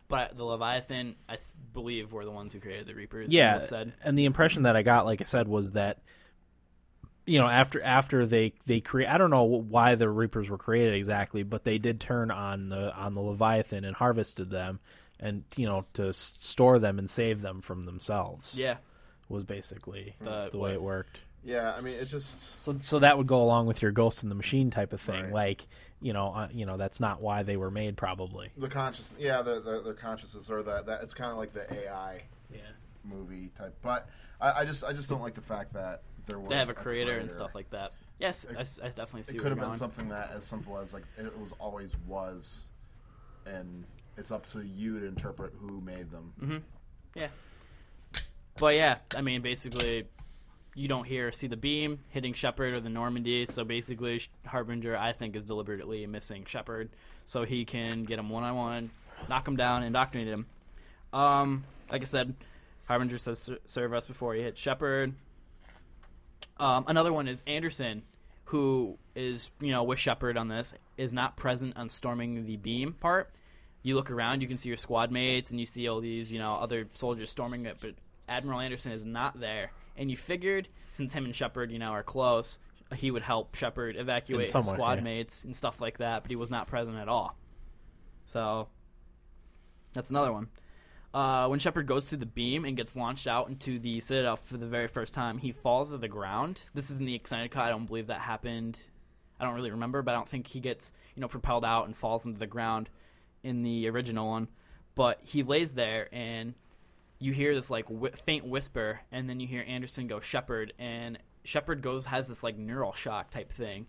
but the Leviathan, I th- believe, were the ones who created the Reapers. yeah. And the impression that I got, like I said, was that you know after after they they create, I don't know why the Reapers were created exactly, but they did turn on the on the Leviathan and harvested them, and you know to store them and save them from themselves. yeah, was basically The- the way it worked. Yeah, I mean it's just So, so that would go along with your Ghost in the Machine type of thing. Right. Like, you know, uh, you know, that's not why they were made, probably. the conscious. Yeah, the, the, their consciousness or that that it's kind of like the AI yeah. movie type. But I, I just I just don't like the fact that there was They have a creator, and stuff like that. Yes, I definitely see It could have been going. something that as simple as like it was always was, and it's up to you to interpret who made them. Yeah. But yeah, I mean, basically, you don't hear see the beam hitting Shepard or the Normandy. So basically, Harbinger, I think, is deliberately missing Shepard, so he can get him one on one, knock him down, indoctrinate him. Um, like I said, Harbinger says serve us before he hits Shepard. Um, another one is Anderson, who is you know with Shepard on this is not present on storming the beam part. You look around, you can see your squad mates, and you see all these you know other soldiers storming it, but Admiral Anderson is not there. And you figured since him and Shepard you know are close, he would help Shepard evacuate his squad yeah. mates and stuff like that, but he was not present at all. So that's another one. Uh, when Shepard goes through the beam and gets launched out into the Citadel for the very first time, he falls to the ground. This is in the extended cut. I don't believe that happened. I don't really remember, but I don't think he gets you know propelled out and falls into the ground in the original one. But he lays there, and you hear this like whi faint whisper, and then you hear Anderson go Shepard, and Shepard goes has this like neural shock type thing,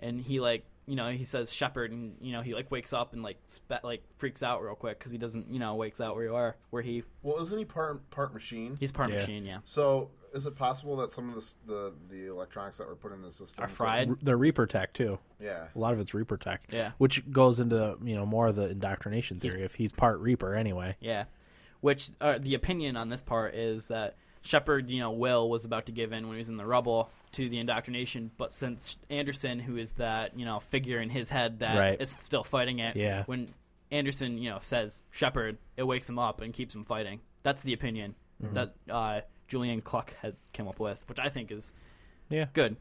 and he like you know he says Shepard, and you know he like wakes up and like spe- like freaks out real quick because he doesn't you know wakes out where you are where he Well, isn't he part part machine? he's part Yeah. machine yeah So is it possible that some of this, the the electronics that were put in the system are fried The Reaper tech too. Yeah. A lot of it's Reaper tech. Yeah. Which goes into you know more of the indoctrination theory. if he's part Reaper anyway. Yeah, which uh, the opinion on this part is that Shepard, you know, Will was about to give in when he was in the rubble to the indoctrination, but since Anderson, who is that you know figure in his head that Right. is still fighting it, Yeah. when Anderson, you know, says Shepard, it wakes him up and keeps him fighting. That's the opinion Mm-hmm. that uh, Julian Cluck had came up with, which I think is Yeah. good.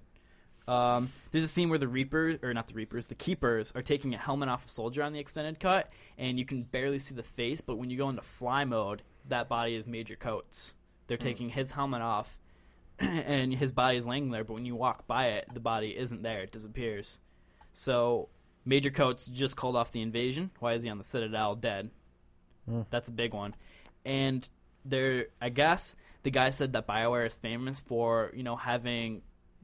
Um, there's a scene where the Reapers, or not the Reapers, the Keepers are taking a helmet off a soldier on the extended cut, and you can barely see the face. But when you go into fly mode, that body is Major Coats. They're taking his helmet off, <clears throat> and his body is laying there. But when you walk by it, the body isn't there; it disappears. So Major Coats just called off the invasion. Why is he on the Citadel dead? That's a big one. And there, I guess the guy said that Bioware is famous for you know having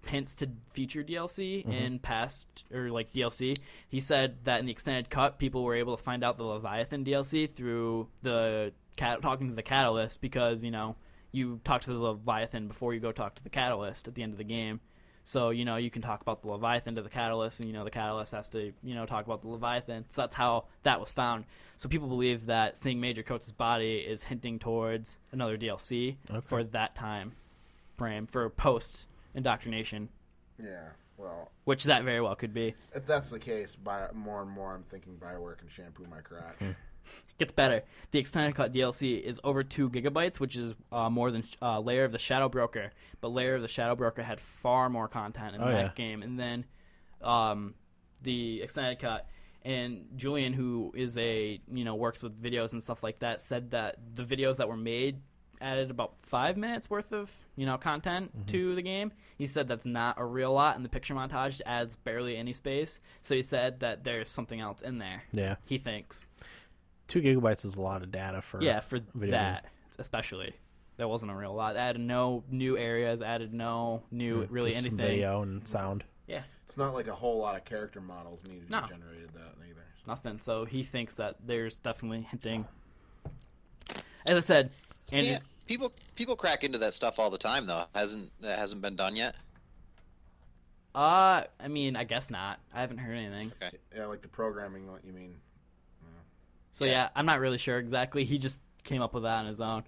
hints to future DLC mm-hmm. in past or like DLC. He said that in the extended cut, people were able to find out the Leviathan DLC through the cat talking to the Catalyst because you know you talk to the Leviathan before you go talk to the Catalyst at the end of the game. So you know you can talk about the Leviathan to the Catalyst, and you know the Catalyst has to you know talk about the Leviathan. So that's how that was found. So people believe that seeing Major Coats' body is hinting towards another DLC for that time frame for post indoctrination, Yeah. Well, which that very well could be. if that's the case, by more and more, I'm thinking Bioware can shampoo my crotch. gets better. The extended cut DLC is over two gigabytes, which is uh, more than uh, Lair of the Shadow Broker. But Lair of the Shadow Broker had far more content in Oh, that yeah. game, and then um, the extended cut. And Julian, who is a you know works with videos and stuff like that, said that the videos that were made added about five minutes worth of you know content Mm-hmm. to the game. He said that's not a real lot, and the picture montage adds barely any space. So he said that there's something else in there. Yeah. He thinks. Two gigabytes is a lot of data for Yeah, for video that especially. There wasn't a real lot. Added no new areas. Added no new really just some anything. video and sound. Yeah, It's not like a whole lot of character models needed to No. be generated that either. nothing. So he thinks that there's definitely hinting. As I said, and Yeah, people people crack into that stuff all the time though. Hasn't that hasn't been done yet? uh, I mean, I guess not. I haven't heard anything. Okay. Yeah, like the programming. What you mean? So Yeah. yeah. I'm not really sure exactly. He just came up with that on his own.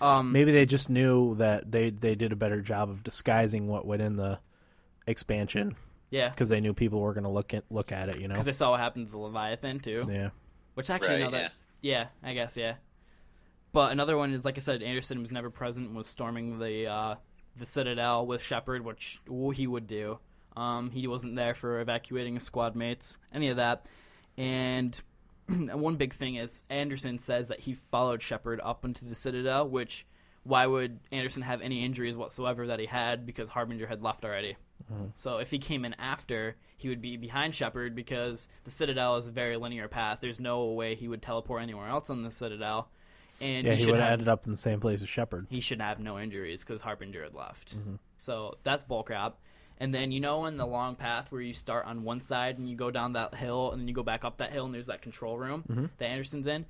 Um, Maybe they just knew that they they did a better job of disguising what went in the expansion yeah, because they knew people were going to look at look at it. You know. because they saw what happened to the Leviathan too. Yeah. Which actually, no, Right, that yeah. I guess yeah. But another one is like I said, Anderson was never present. Was storming the uh, the Citadel with Shepard, which he would do. Um, he wasn't there for evacuating his squad mates, any of that. And <clears throat> one big thing is Anderson says that he followed Shepard up into the Citadel, which why would Anderson have any injuries whatsoever that he had because Harbinger had left already? So if he came in after, he would be behind Shepard because the Citadel is a very linear path. There's no way he would teleport anywhere else on the Citadel, and Yeah, he, he, would have ended up in the same place as Shepard. he should have no injuries because Harbinger had left. Mm-hmm. So that's bullcrap. And then you know in the long path where you start on one side and you go down that hill and then you go back up that hill and there's that control room mm-hmm. that Anderson's in.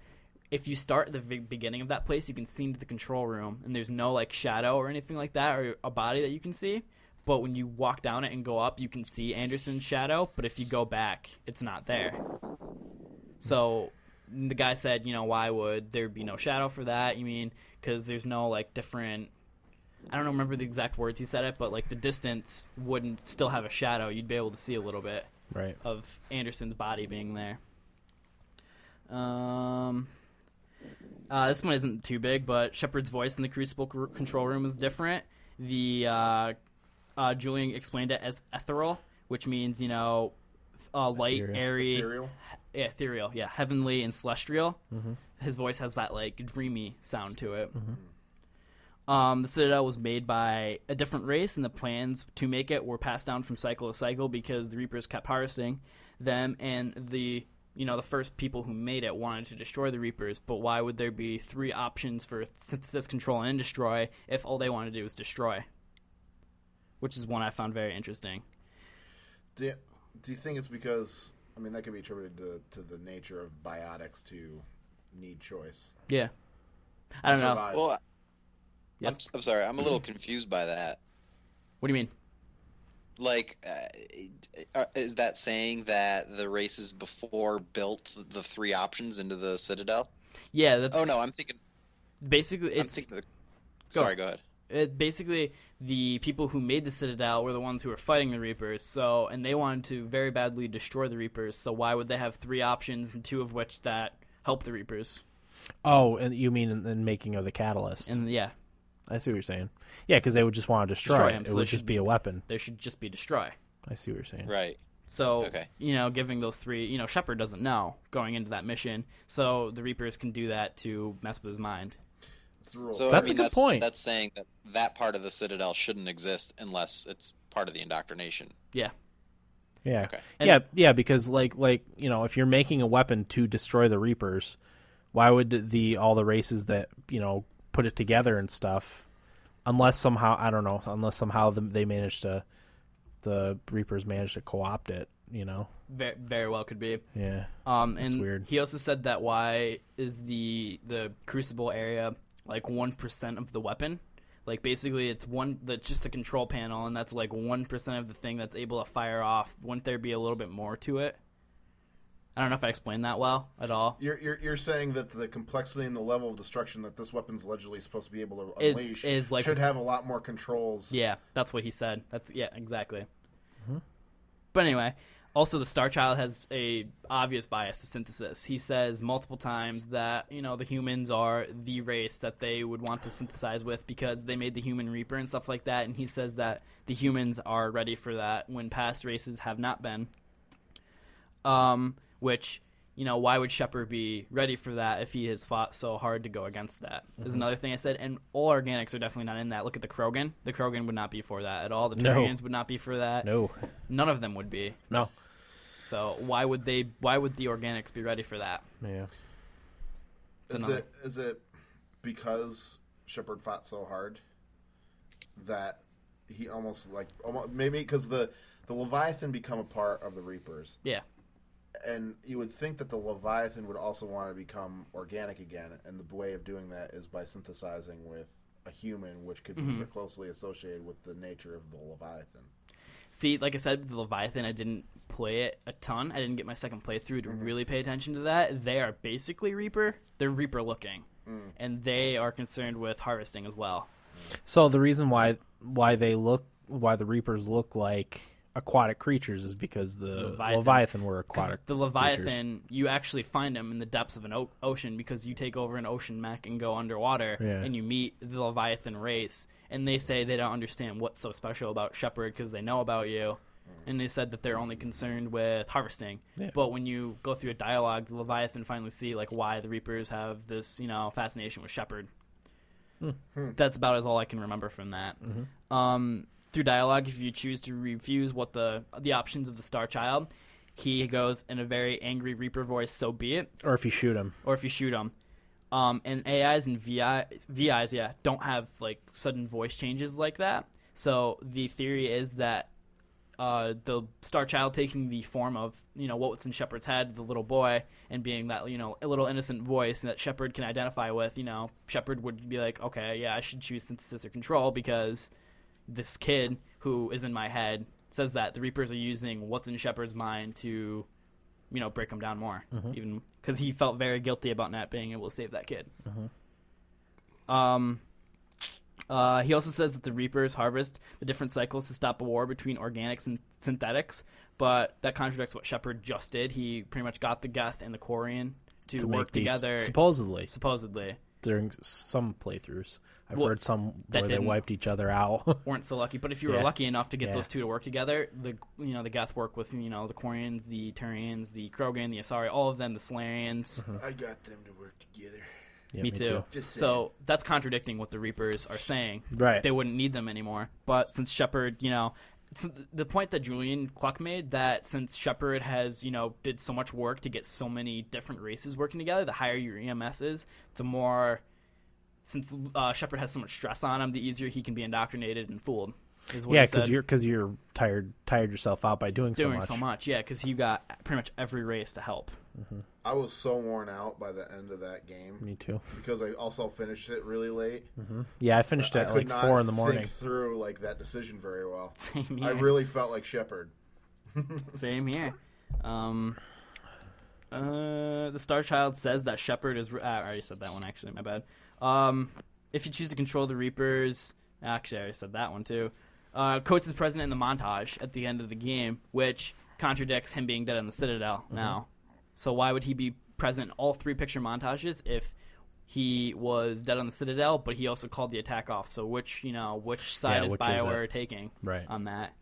If you start at the beginning of that place, you can see into the control room and there's no like shadow or anything like that or a body that you can see. But when you walk down it and go up, you can see Anderson's shadow. But if you go back, it's not there. So the guy said, you know, why would there be no shadow for that? You mean because there's no like different. I don't remember the exact words he said it, but like the distance wouldn't still have a shadow. You'd be able to see a little bit Right. of Anderson's body being there. Um, uh, this one isn't too big, but Shepard's voice in the Crucible c- control room is different. The uh, uh, Julian explained it as ethereal, which means you know, uh, light, Ethereal. airy, Ethereal. Yeah, ethereal, yeah, heavenly and celestial. His voice has that like dreamy sound to it. Um, the Citadel was made by a different race, and the plans to make it were passed down from cycle to cycle because the Reapers kept harvesting them, and the you know the first people who made it wanted to destroy the Reapers. But why would there be three options for synthesis, control, and destroy if all they wanted to do was destroy? Which is one I found very interesting. Do you, do you think it's because I mean that could be attributed to, to the nature of biotics to need choice? Yeah, I don't know. Survive. Well, Yes. I'm, I'm sorry. I'm a little confused by that. What do you mean? Like, uh, uh, is that saying that the races before built the three options into the Citadel? Yeah, that's Oh no, I'm thinking. basically I'm it's thinking. The, Go. sorry, go ahead. it, basically the people who made the Citadel were the ones who were fighting the Reapers. So, and they wanted to very badly destroy the Reapers. So, why would they have three options, and two of which that help the Reapers? Oh, and you mean in, in making of the catalyst? And yeah, I see what you're saying. Yeah, because they would just want to destroy, Destroy it. him, It so would they just be a weapon. there should just be destroy. I see what you're saying. Right. So, Okay. you know, giving those three, you know, Shepard doesn't know going into that mission. So the Reapers can do that to mess with his mind. It's the rule. So That's I a mean, good that's, point. That's saying that that part of the Citadel shouldn't exist unless it's part of the indoctrination. Yeah. Yeah. Okay. And- yeah, yeah, because like like, you know, if you're making a weapon to destroy the Reapers, why would the all the races that, you know, put it together and stuff unless somehow, I don't know, unless somehow the, they managed to the Reapers managed to co-opt it, you know. Very, very well could be. Yeah. Um, and weird. he also said that why is the the crucible area like one percent of the weapon? Like basically, it's one that's just the control panel, and that's like one percent of the thing that's able to fire off. Wouldn't there be a little bit more to it? I don't know if I explained that well at all. You're, you're you're saying that the complexity and the level of destruction that this weapon's allegedly supposed to be able to Is- unleash is like- should have a lot more controls. Yeah, that's what he said. That's yeah, exactly. Mm-hmm. But anyway, also the Star Child has a obvious bias to synthesis. He says multiple times that you know the humans are the race that they would want to synthesize with because they made the human reaper and stuff like that. And he says that the humans are ready for that when past races have not been. Um, which you know, why would Shepard be ready for that if he has fought so hard to go against that? that? Is another thing I said. And all organics are definitely not in that. Look at the Krogan. The Krogan would not be for that at all. The No. Turians would not be for that. No. None of them would be. No. So why would they? Why would the organics be ready for that? Yeah. Is another- it is it because Shepard fought so hard that he almost like almost, maybe because the the Leviathan become a part of the Reapers, Yeah. and you would think that the Leviathan would also want to become organic again, and the way of doing that is by synthesizing with a human, which could Mm-hmm. be closely associated with the nature of the Leviathan. See, like I said, with the Leviathan, I didn't play it a ton. I didn't get my second playthrough to mm-hmm. really pay attention to that. They are basically Reaper. They're Reaper looking, mm. and they mm. are concerned with harvesting as well. Mm. So the reason why why they look why the Reapers look like aquatic creatures is because the Leviathan. Leviathan, were 'Cause aquatic. the creatures. Leviathan, you actually find them in the depths of an o- ocean because you take over an ocean mech and go underwater, Yeah. and you meet the Leviathan race, and they say they don't understand what's so special about Shepard because they know about you, and they said that they're only concerned with harvesting. Yeah. But when you go through a dialogue, the Leviathan finally see like why the Reapers have this, you know, fascination with Shepard. Hmm. Hmm. That's about as all I can remember from that. Mm-hmm. Um, through dialogue, if you choose to refuse what the the options of the Star Child, he goes in a very angry Reaper voice. So be it. or if you shoot him. Or if you shoot him. Um, and AIs and VI, VIs, yeah, don't have like sudden voice changes like that. So the theory is that uh, the Star Child taking the form of you know what's in Shepard's head, the little boy, and being that you know a little innocent voice that Shepard can identify with. You know, Shepard would be like, okay, yeah, I should choose synthesis or control because this kid who is in my head says that the Reapers are using what's in Shepard's mind to you know break him down more, even because he felt very guilty about not being able to save that kid. Um. Uh, he also says that the Reapers harvest the different cycles to stop a war between organics and synthetics, but that contradicts what Shepard just did. He pretty much got the Geth and the Quarian to, to work together, supposedly supposedly. During some playthroughs. I've Well, heard some that where they wiped each other out. <laughs> weren't so lucky. But if you were Yeah. lucky enough to get Yeah. those two to work together, the you know the Geth work with you know the Quarians, the Turians, the Krogan, the Asari, all of them, the Salarians. Mm-hmm. I got them to work together. Yeah, me, too. Just So that's contradicting what the Reapers are saying. Right. They wouldn't need them anymore. But since Shepard, you know, it's the point that Julian Cluck made that since Shepard has, you know, did so much work to get so many different races working together, the higher your EMS is, the more. Since uh, Shepard has so much stress on him, the easier he can be indoctrinated and fooled. Is what yeah, because you're because you're tired tired yourself out by doing, doing so much. so much. Yeah, because you got pretty much every race to help. I was so worn out by the end of that game Me too. because I also finished it really late. Yeah, I finished I at could like four in the morning. Think through like that decision very well. <laughs> Same here. I really felt like Shepard. <laughs> Same here. Um, uh, the Star Child says that Shepard is. Uh, I already said that one. Actually, my bad. Um, if you choose to control the Reapers, actually, I already said that one too. Uh, Coats is present in the montage at the end of the game, which contradicts him being dead in the Citadel now. So why would he be present in all three picture montages if he was dead on the Citadel, but he also called the attack off? So which you know which side Yeah, is which Bioware it? taking? Right. on that.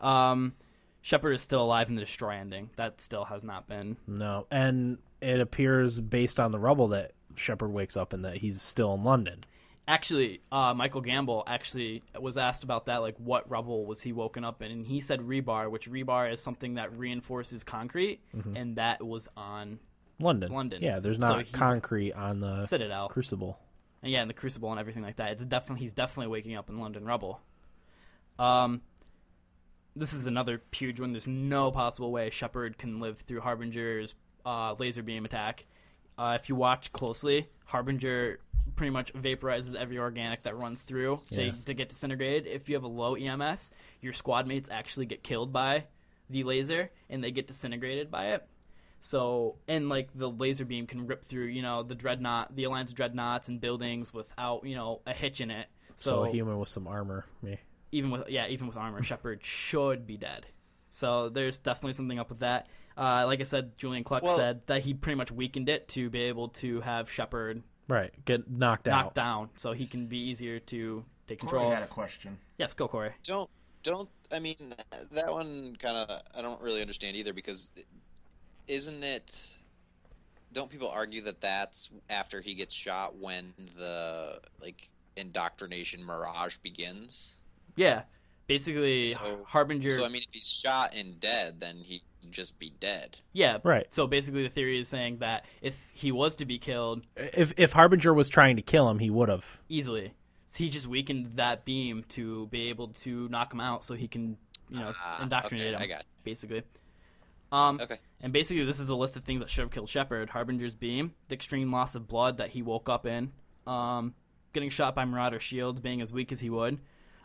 Um, Shepard is still alive in the destroy ending. That still has not been. No, and it appears based on the rubble that Shepard wakes up and that he's still in London. Actually, uh, Michael Gamble actually was asked about that, like what rubble was he woken up in, and he said rebar, which rebar is something that reinforces concrete, and that was on London. London. Yeah, there's So not he's- concrete on the Citadel. Crucible. and yeah, in the Crucible and everything like that. It's definitely he's definitely waking up in London rubble. Um, this is another huge one. There's no possible way Shepard can live through Harbinger's uh, laser beam attack. Uh, if you watch closely, Harbinger pretty much vaporizes every organic that runs through. They, Yeah. they get disintegrated. If you have a low EMS, your squad mates actually get killed by the laser, and they get disintegrated by it. So, and like the laser beam can rip through, you know, the dreadnought, the Alliance dreadnoughts and buildings without, you know, a hitch in it. So, So, a human with some armor. Me. even with yeah, even with armor, <laughs> Shepard should be dead. So there's definitely something up with that. Uh, like I said, Julian Cluck Well- said that he pretty much weakened it to be able to have Shepard Right. Get knocked out. knocked down, so he can be easier to take control. Corey control. had a question. Yes, go Corey. Don't don't I mean that one kind of I don't really understand either because isn't it? Don't people argue that that's after he gets shot when the like indoctrination mirage begins? Yeah, basically So- Harbinger. So I mean, if he's shot and dead, then he'd just be dead. yeah, Right. So basically, the theory is saying that if he was to be killed, If if Harbinger was trying to kill him, he would have. easily. So he just weakened that beam to be able to knock him out, so he can, you know, Ah, indoctrinate okay, him. I got basically. Um, Okay. and basically, this is the list of things that should have killed Shepard: Harbinger's beam, the extreme loss of blood that he woke up in, um, getting shot by Marauder shields, being as weak as he would,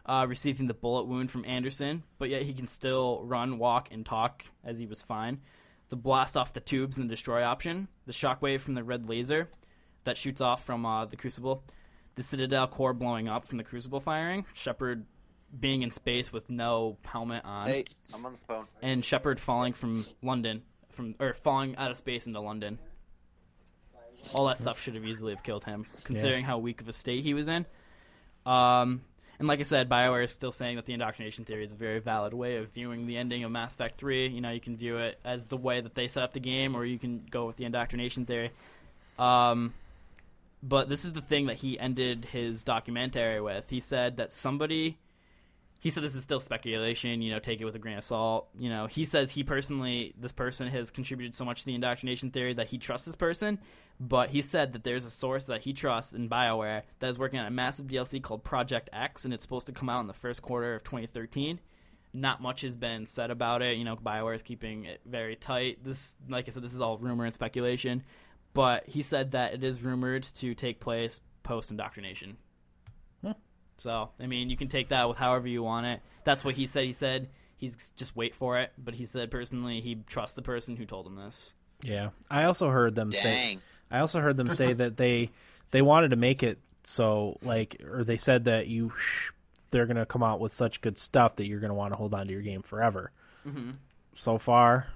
uh, receiving the bullet wound from Anderson, but yet he can still run, walk, and talk as he was fine. The blast off the tubes and the destroy option, the shockwave from the red laser that shoots off from uh, the crucible, the Citadel core blowing up from the crucible firing, Shepard being in space with no helmet on Hey, I'm on the phone. and Shepard falling from London, from or falling out of space into London. All that stuff should have easily have killed him, considering how weak of a state he was in. Um, and like I said, Bioware is still saying that the indoctrination theory is a very valid way of viewing the ending of Mass Effect 3. You know, you can view it as the way that they set up the game, or you can go with the indoctrination theory. Um, but this is the thing that he ended his documentary with. He said that somebody he said this is still speculation, you know, take it with a grain of salt. You know, he says he personally, this person has contributed so much to the indoctrination theory that he trusts this person, but he said that there's a source that he trusts in BioWare that is working on a massive DLC called Project X, and it's supposed to come out in the first quarter of 2013. Not much has been said about it. You know, BioWare is keeping it very tight. This, like I said, this is all rumor and speculation, but he said that it is rumored to take place post indoctrination. So, I mean, you can take that with however you want it. That's what he said. He said he's just wait for it. But he said personally he trusts the person who told him this. Yeah, I also heard them say. I also heard them say that they they wanted to make it so like, or they said that you sh- they're gonna come out with such good stuff that you're gonna want to hold on to your game forever. Mm-hmm. So far,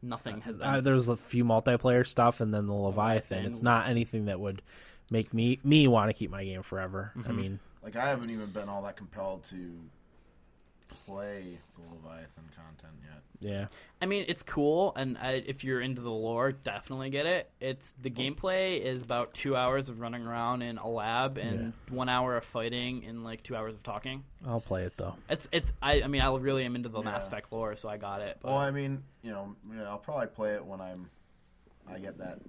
Nothing has been. uh, there's a few multiplayer stuff, and then the Leviathan. Leviathan. It's not anything that would make me me want to keep my game forever. I mean, Like I haven't even been all that compelled to play the Leviathan content yet. yeah, I mean, it's cool, and I, if you're into the lore, definitely get it. It's the gameplay is about two hours of running around in a lab and one hour of fighting and like two hours of talking. I'll play it though. It's it's. I, I mean, I really am into the Yeah. Mass Effect lore, so I got it. But Well, I mean, you know, yeah, I'll probably play it when I'm I get that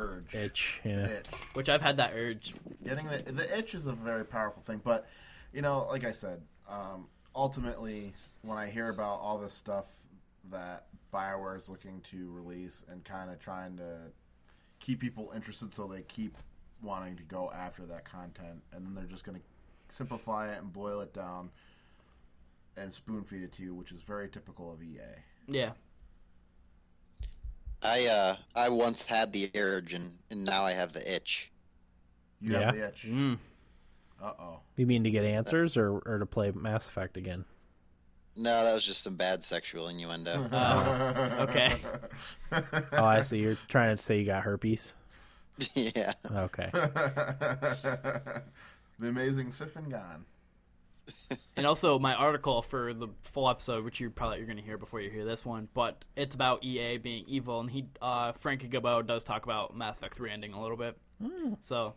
urge. Itch. Yeah. Itch. which I've had that urge. Getting the the itch is a very powerful thing, but you know, like I said, um, ultimately, when I hear about all this stuff that Bioware is looking to release and kind of trying to keep people interested, so they keep wanting to go after that content, and then they're just going to simplify it and boil it down and spoon feed it to you, which is very typical of EA. Yeah, I uh I once had the urge and, and now I have the itch. You Yeah. have the itch. mm. Uh oh. You mean to get answers or or to play Mass Effect again? No, that was just some bad sexual innuendo. <laughs> Oh, okay. <laughs> Oh, I see. You're trying to say you got herpes. <laughs> yeah. Okay. the amazing Siphon Gone. And also my article for the full episode, which you probably you're going to hear before you hear this one, but it's about EA being evil, and he uh, Frankie Gabo does talk about Mass Effect three ending a little bit. So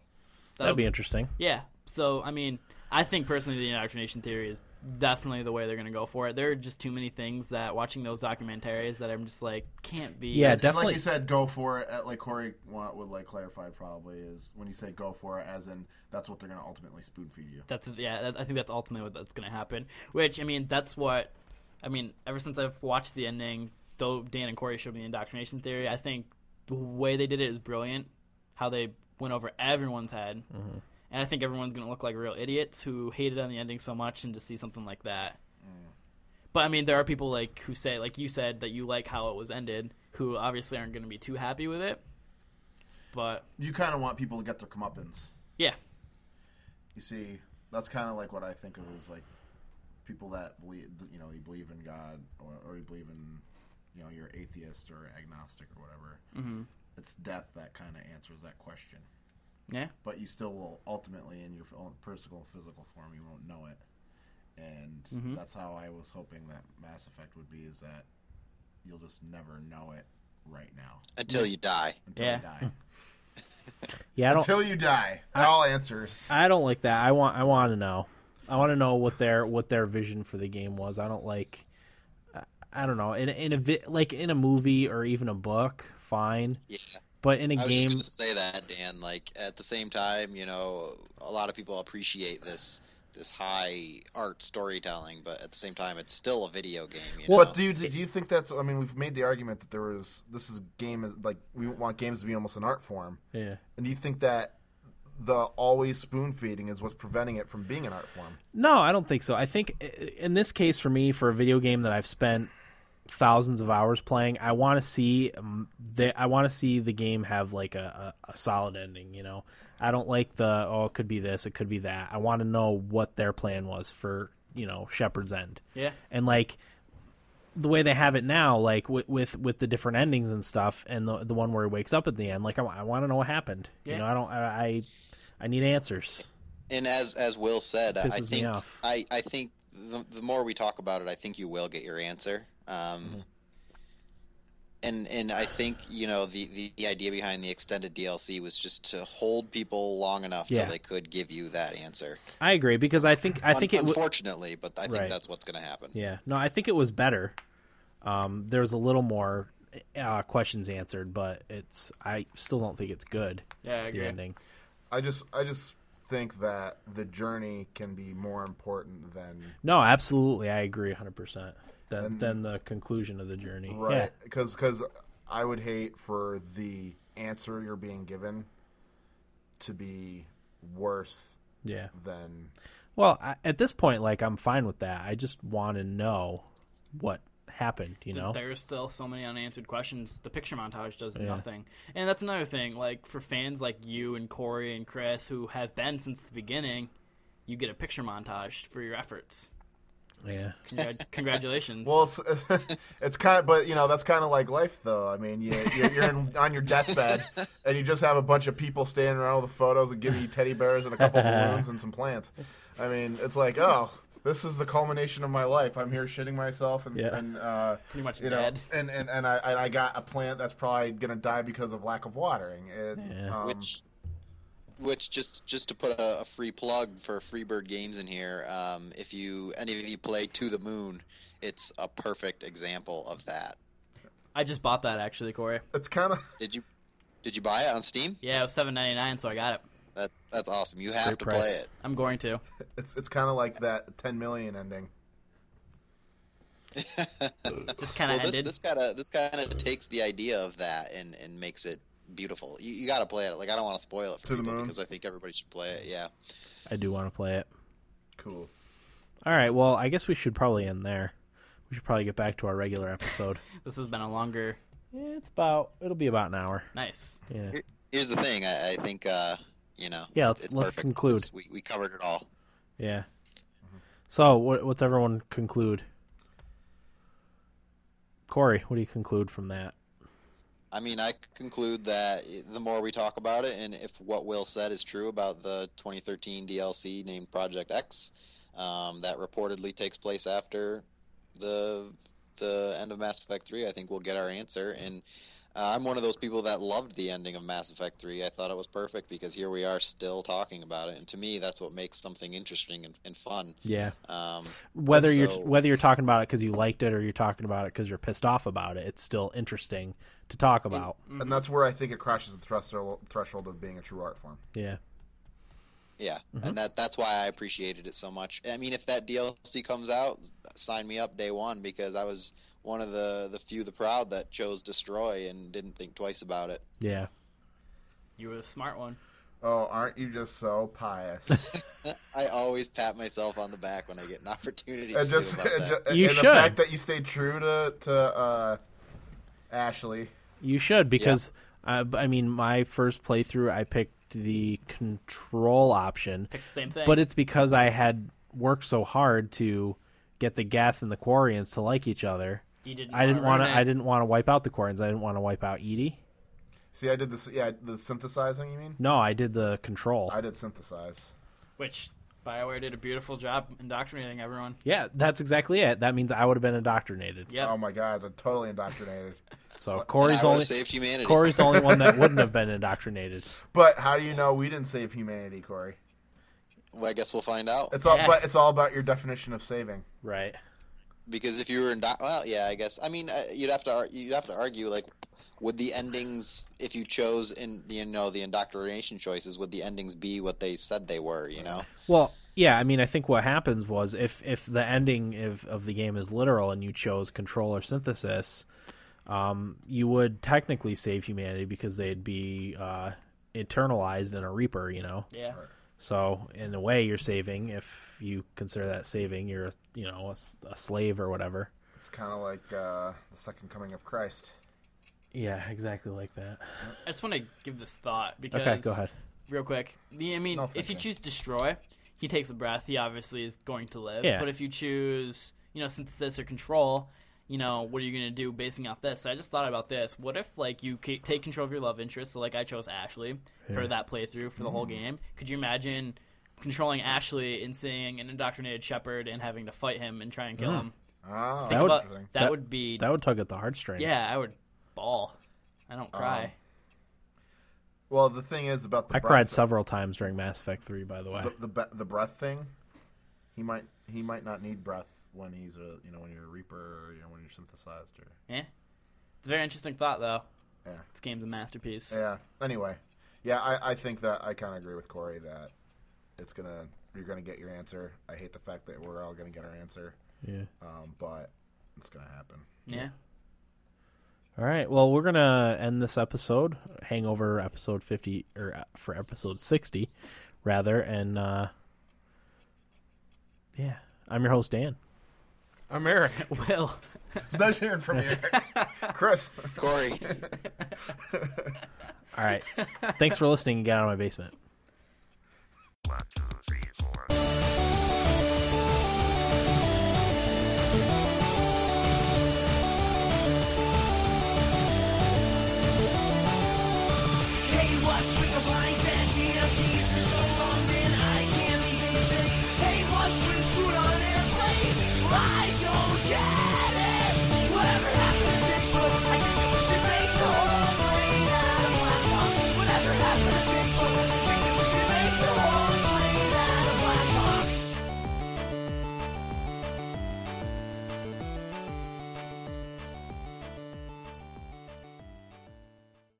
That'd be interesting. Yeah. So I mean, I think personally the indoctrination theory is definitely the way they're going to go for it. There are just too many things that watching those documentaries that I'm just like can't be. Yeah, And definitely. like you said, go for it. uh, Like Corey want, would like clarify probably is when you say go for it, as in that's what they're going to ultimately spoon feed you. That's yeah. I think that's ultimately what that's going to happen. Which I mean, that's what I mean. Ever since I've watched the ending, though Dan and Corey showed me the indoctrination theory, I think the way they did it is brilliant. How they went over everyone's head, and I think everyone's going to look like real idiots who hated on the ending so much, and to see something like that. But I mean, there are people like who say, like you said, that you like how it was ended, who obviously aren't going to be too happy with it. But You kind of want people to get their comeuppance. yeah, You see, that's kind of like what I think of as like people that believe, you know, you believe in God or, or you believe in, you know, you're atheist or agnostic or whatever. hmm It's death that kind of answers that question. Yeah, But you still will ultimately, in your own personal physical form, you won't know it. And Mhm. that's how I was hoping that Mass Effect would be is that you'll just never know it right now Until you die. until Yeah. you die. <laughs> Yeah, I don't. Until you die. All answers. I don't like that. I want. I want to know. I want to know what their what their vision for the game was. I don't like. I- I don't know. In in a vi- like in a movie or even a book, fine. Yeah. But in a I was game, just say that, Dan. Like at the same time, you know, a lot of people appreciate this this high art storytelling, but at the same time, it's still a video game. You know? But do you do you think that's? I mean, we've made the argument that there is this is game like we want games to be almost an art form, yeah. and do you think that the always spoon feeding is what's preventing it from being an art form? No, I don't think so. I think in this case, for me, for a video game that I've spent thousands of hours playing, I want to see um, the I want to see the game have like a, a, a solid ending. You know, I don't like the oh it could be this, it could be that. I want to know what their plan was for you know Shepard's End. yeah. and like the way they have it now, like with with, with the different endings and stuff, and the the one where he wakes up at the end, like I, want to know what happened. Yeah. You know, I don't, I, I, I need answers. and as as Will said, I Pisses me think off. I I think the, the more we talk about it, I think you will get your answer. Um, Mm-hmm. And and I think you know the, the, the idea behind the extended DLC was just to hold people long enough Yeah. till they could give you that answer. I agree because I think I think Un- it. W- unfortunately, but I think Right. that's what's going to happen. yeah, no, I think it was better. Um, there was a little more uh, questions answered, but it's I still don't think it's good. Yeah, I the ending. I just I just think that the journey can be more important than No, absolutely, I agree, hundred percent. Than And- than the conclusion of the journey. right because I would hate for the answer you're being given to be worse Yeah, yeah. than Well, I, at this point, like I'm fine with that. I just want to know what happened. You know, There's still so many unanswered questions. The picture montage does Yeah. nothing, and that's another thing. Like for fans like you and Corey and Chris, who have been since the beginning, you get a picture montage for your efforts. Yeah. Congrat- <laughs> congratulations. Well, it's, <laughs> it's kind of, but you know, that's kind of like life, though. I mean, you, you're, you're in, on your deathbed, <laughs> and you just have a bunch of people standing around with the photos and giving you teddy bears and a couple of balloons and some plants. I mean, it's like, oh, this is the culmination of my life. I'm here shitting myself, and, Yeah. and uh, Pretty much you know, dead. and and and I and I got a plant that's probably gonna die because of lack of watering. And, Yeah. um, which which just just to put a, a free plug for Freebird Games in here, um, if you any of you play To the Moon, it's a perfect example of that. I just bought that actually, Corey. it's kind of <laughs> Did you did you buy it on Steam? Yeah, it was seven ninety nine, so I got it. That that's awesome. You have Great to price. play it. I'm going to. it's it's kind of like that 10 million ending. <laughs> Just kind of well, this, ended. this kind of this kind of takes the idea of that and and makes it beautiful. You, you got to play it. Like I don't want to spoil it for To people because I think everybody should play it. Yeah. I do want to play it. Cool. All right. Well, I guess we should probably end there. We should probably get back to our regular episode. <laughs> This has been a longer. yeah, it's about. It'll be about an hour. Nice. Yeah. Here's the thing. I, I think uh, you know. Yeah, it's- let's- let's perfect conclude. because We we covered it all. Yeah. So, what, what's everyone conclude? Corey, what do you conclude from that? I mean, I conclude that the more we talk about it, and if what Will said is true about the 2013 DLC named Project X, um, that reportedly takes place after the the end of Mass Effect 3, I think we'll get our answer. And uh, I'm one of those people that loved the ending of Mass Effect 3. I thought it was perfect because here we are still talking about it, and to me, that's what makes something interesting and, and fun. Yeah. Um, Whether So- you're whether you're talking about it because you liked it or you're talking about it because you're pissed off about it, it's still interesting to talk about. And that's where I think it crashes the threshold threshold of being a true art form. Yeah. Yeah, Mm-hmm. and that that's why I appreciated it so much. I mean, if that DLC comes out, sign me up day one because I was one of the the few, the proud that chose Destroy and didn't think twice about it. Yeah. You were the smart one. Oh, aren't you just so pious? <laughs> I always pat myself on the back when I get an opportunity to and just, do about and, that. ju- You and should. the fact that you stayed true to to uh, Ashley. You should because uh, I mean, my first playthrough, I picked the control option, Pick the same thing. but it's because I had worked so hard to get the Geth and the Quarians to like each other. You didn't. I didn't want want to. I didn't want to wipe out the Quarians. I didn't want to wipe out EDI. See, I did this. Yeah, the synthesizing. You mean? No, I did the control. I did synthesize. Which Bioware did a beautiful job indoctrinating everyone. Yeah, that's exactly it. That means I would have been indoctrinated. Yep. Oh my god, I'm totally indoctrinated. <laughs> So And I Corey's only saved humanity. Corey's the only one that wouldn't have been <laughs> indoctrinated. But how do you know we didn't save humanity, Corey? Well, I guess we'll find out. It's all, Yeah. but it's all about your definition of saving. Right. Because if you were in, do- well, yeah, I guess. I mean, uh, you'd have to ar- you'd have to argue like, would the endings, if you chose in you know the indoctrination choices, would the endings be what they said they were? You know. Well, yeah. I mean, I think what happens was if if the ending of of the game is literal and you chose control or synthesis, um, you would technically save humanity because they'd be uh, internalized in a Reaper. You know. Yeah. So in a way, you're saving if you consider that saving. You're you know a slave or whatever. It's kind of like uh, the second coming of Christ. Yeah, exactly like that. I just want to give this thought because Okay, go ahead. real quick. The, I mean, No, if you choose destroy, he takes a breath. He obviously is going to live. Yeah. But if you choose, you know, synthesis or control, you know, what are you going to do basing off this? So I just thought about this. What if, like, you ca- take control of your love interest? So, like, I chose Ashley for that playthrough for the whole mm. game. Could you imagine controlling Ashley and seeing an indoctrinated Shepard and having to fight him and try and kill mm. him? Oh, That would- about- interesting. that, that- would be. That would tug at the heartstrings. yeah, I would bawl. I don't cry. Um, well, the thing is about the I breath cried thing- several times during Mass Effect Three. By the way. the the, the breath thing. He might he might not need breath when he's a you know when you're a reaper or you know when you're synthesized or yeah. It's a very interesting thought, though. yeah This game's a masterpiece. yeah. Anyway, yeah, I, I think that I kind of agree with Corey that it's gonna you're gonna get your answer. I hate the fact that we're all gonna get our answer, yeah. um, but it's gonna happen. Yeah. All right. Well, we're gonna end this episode, Hangover episode fifty, or uh, for episode sixty, rather, and uh, Yeah, I'm your host Dan. I'm Eric. <laughs> Will. It's nice hearing from you, <laughs> Chris. Corey. All right. Thanks for listening and get out of my basement. One, two, three, four.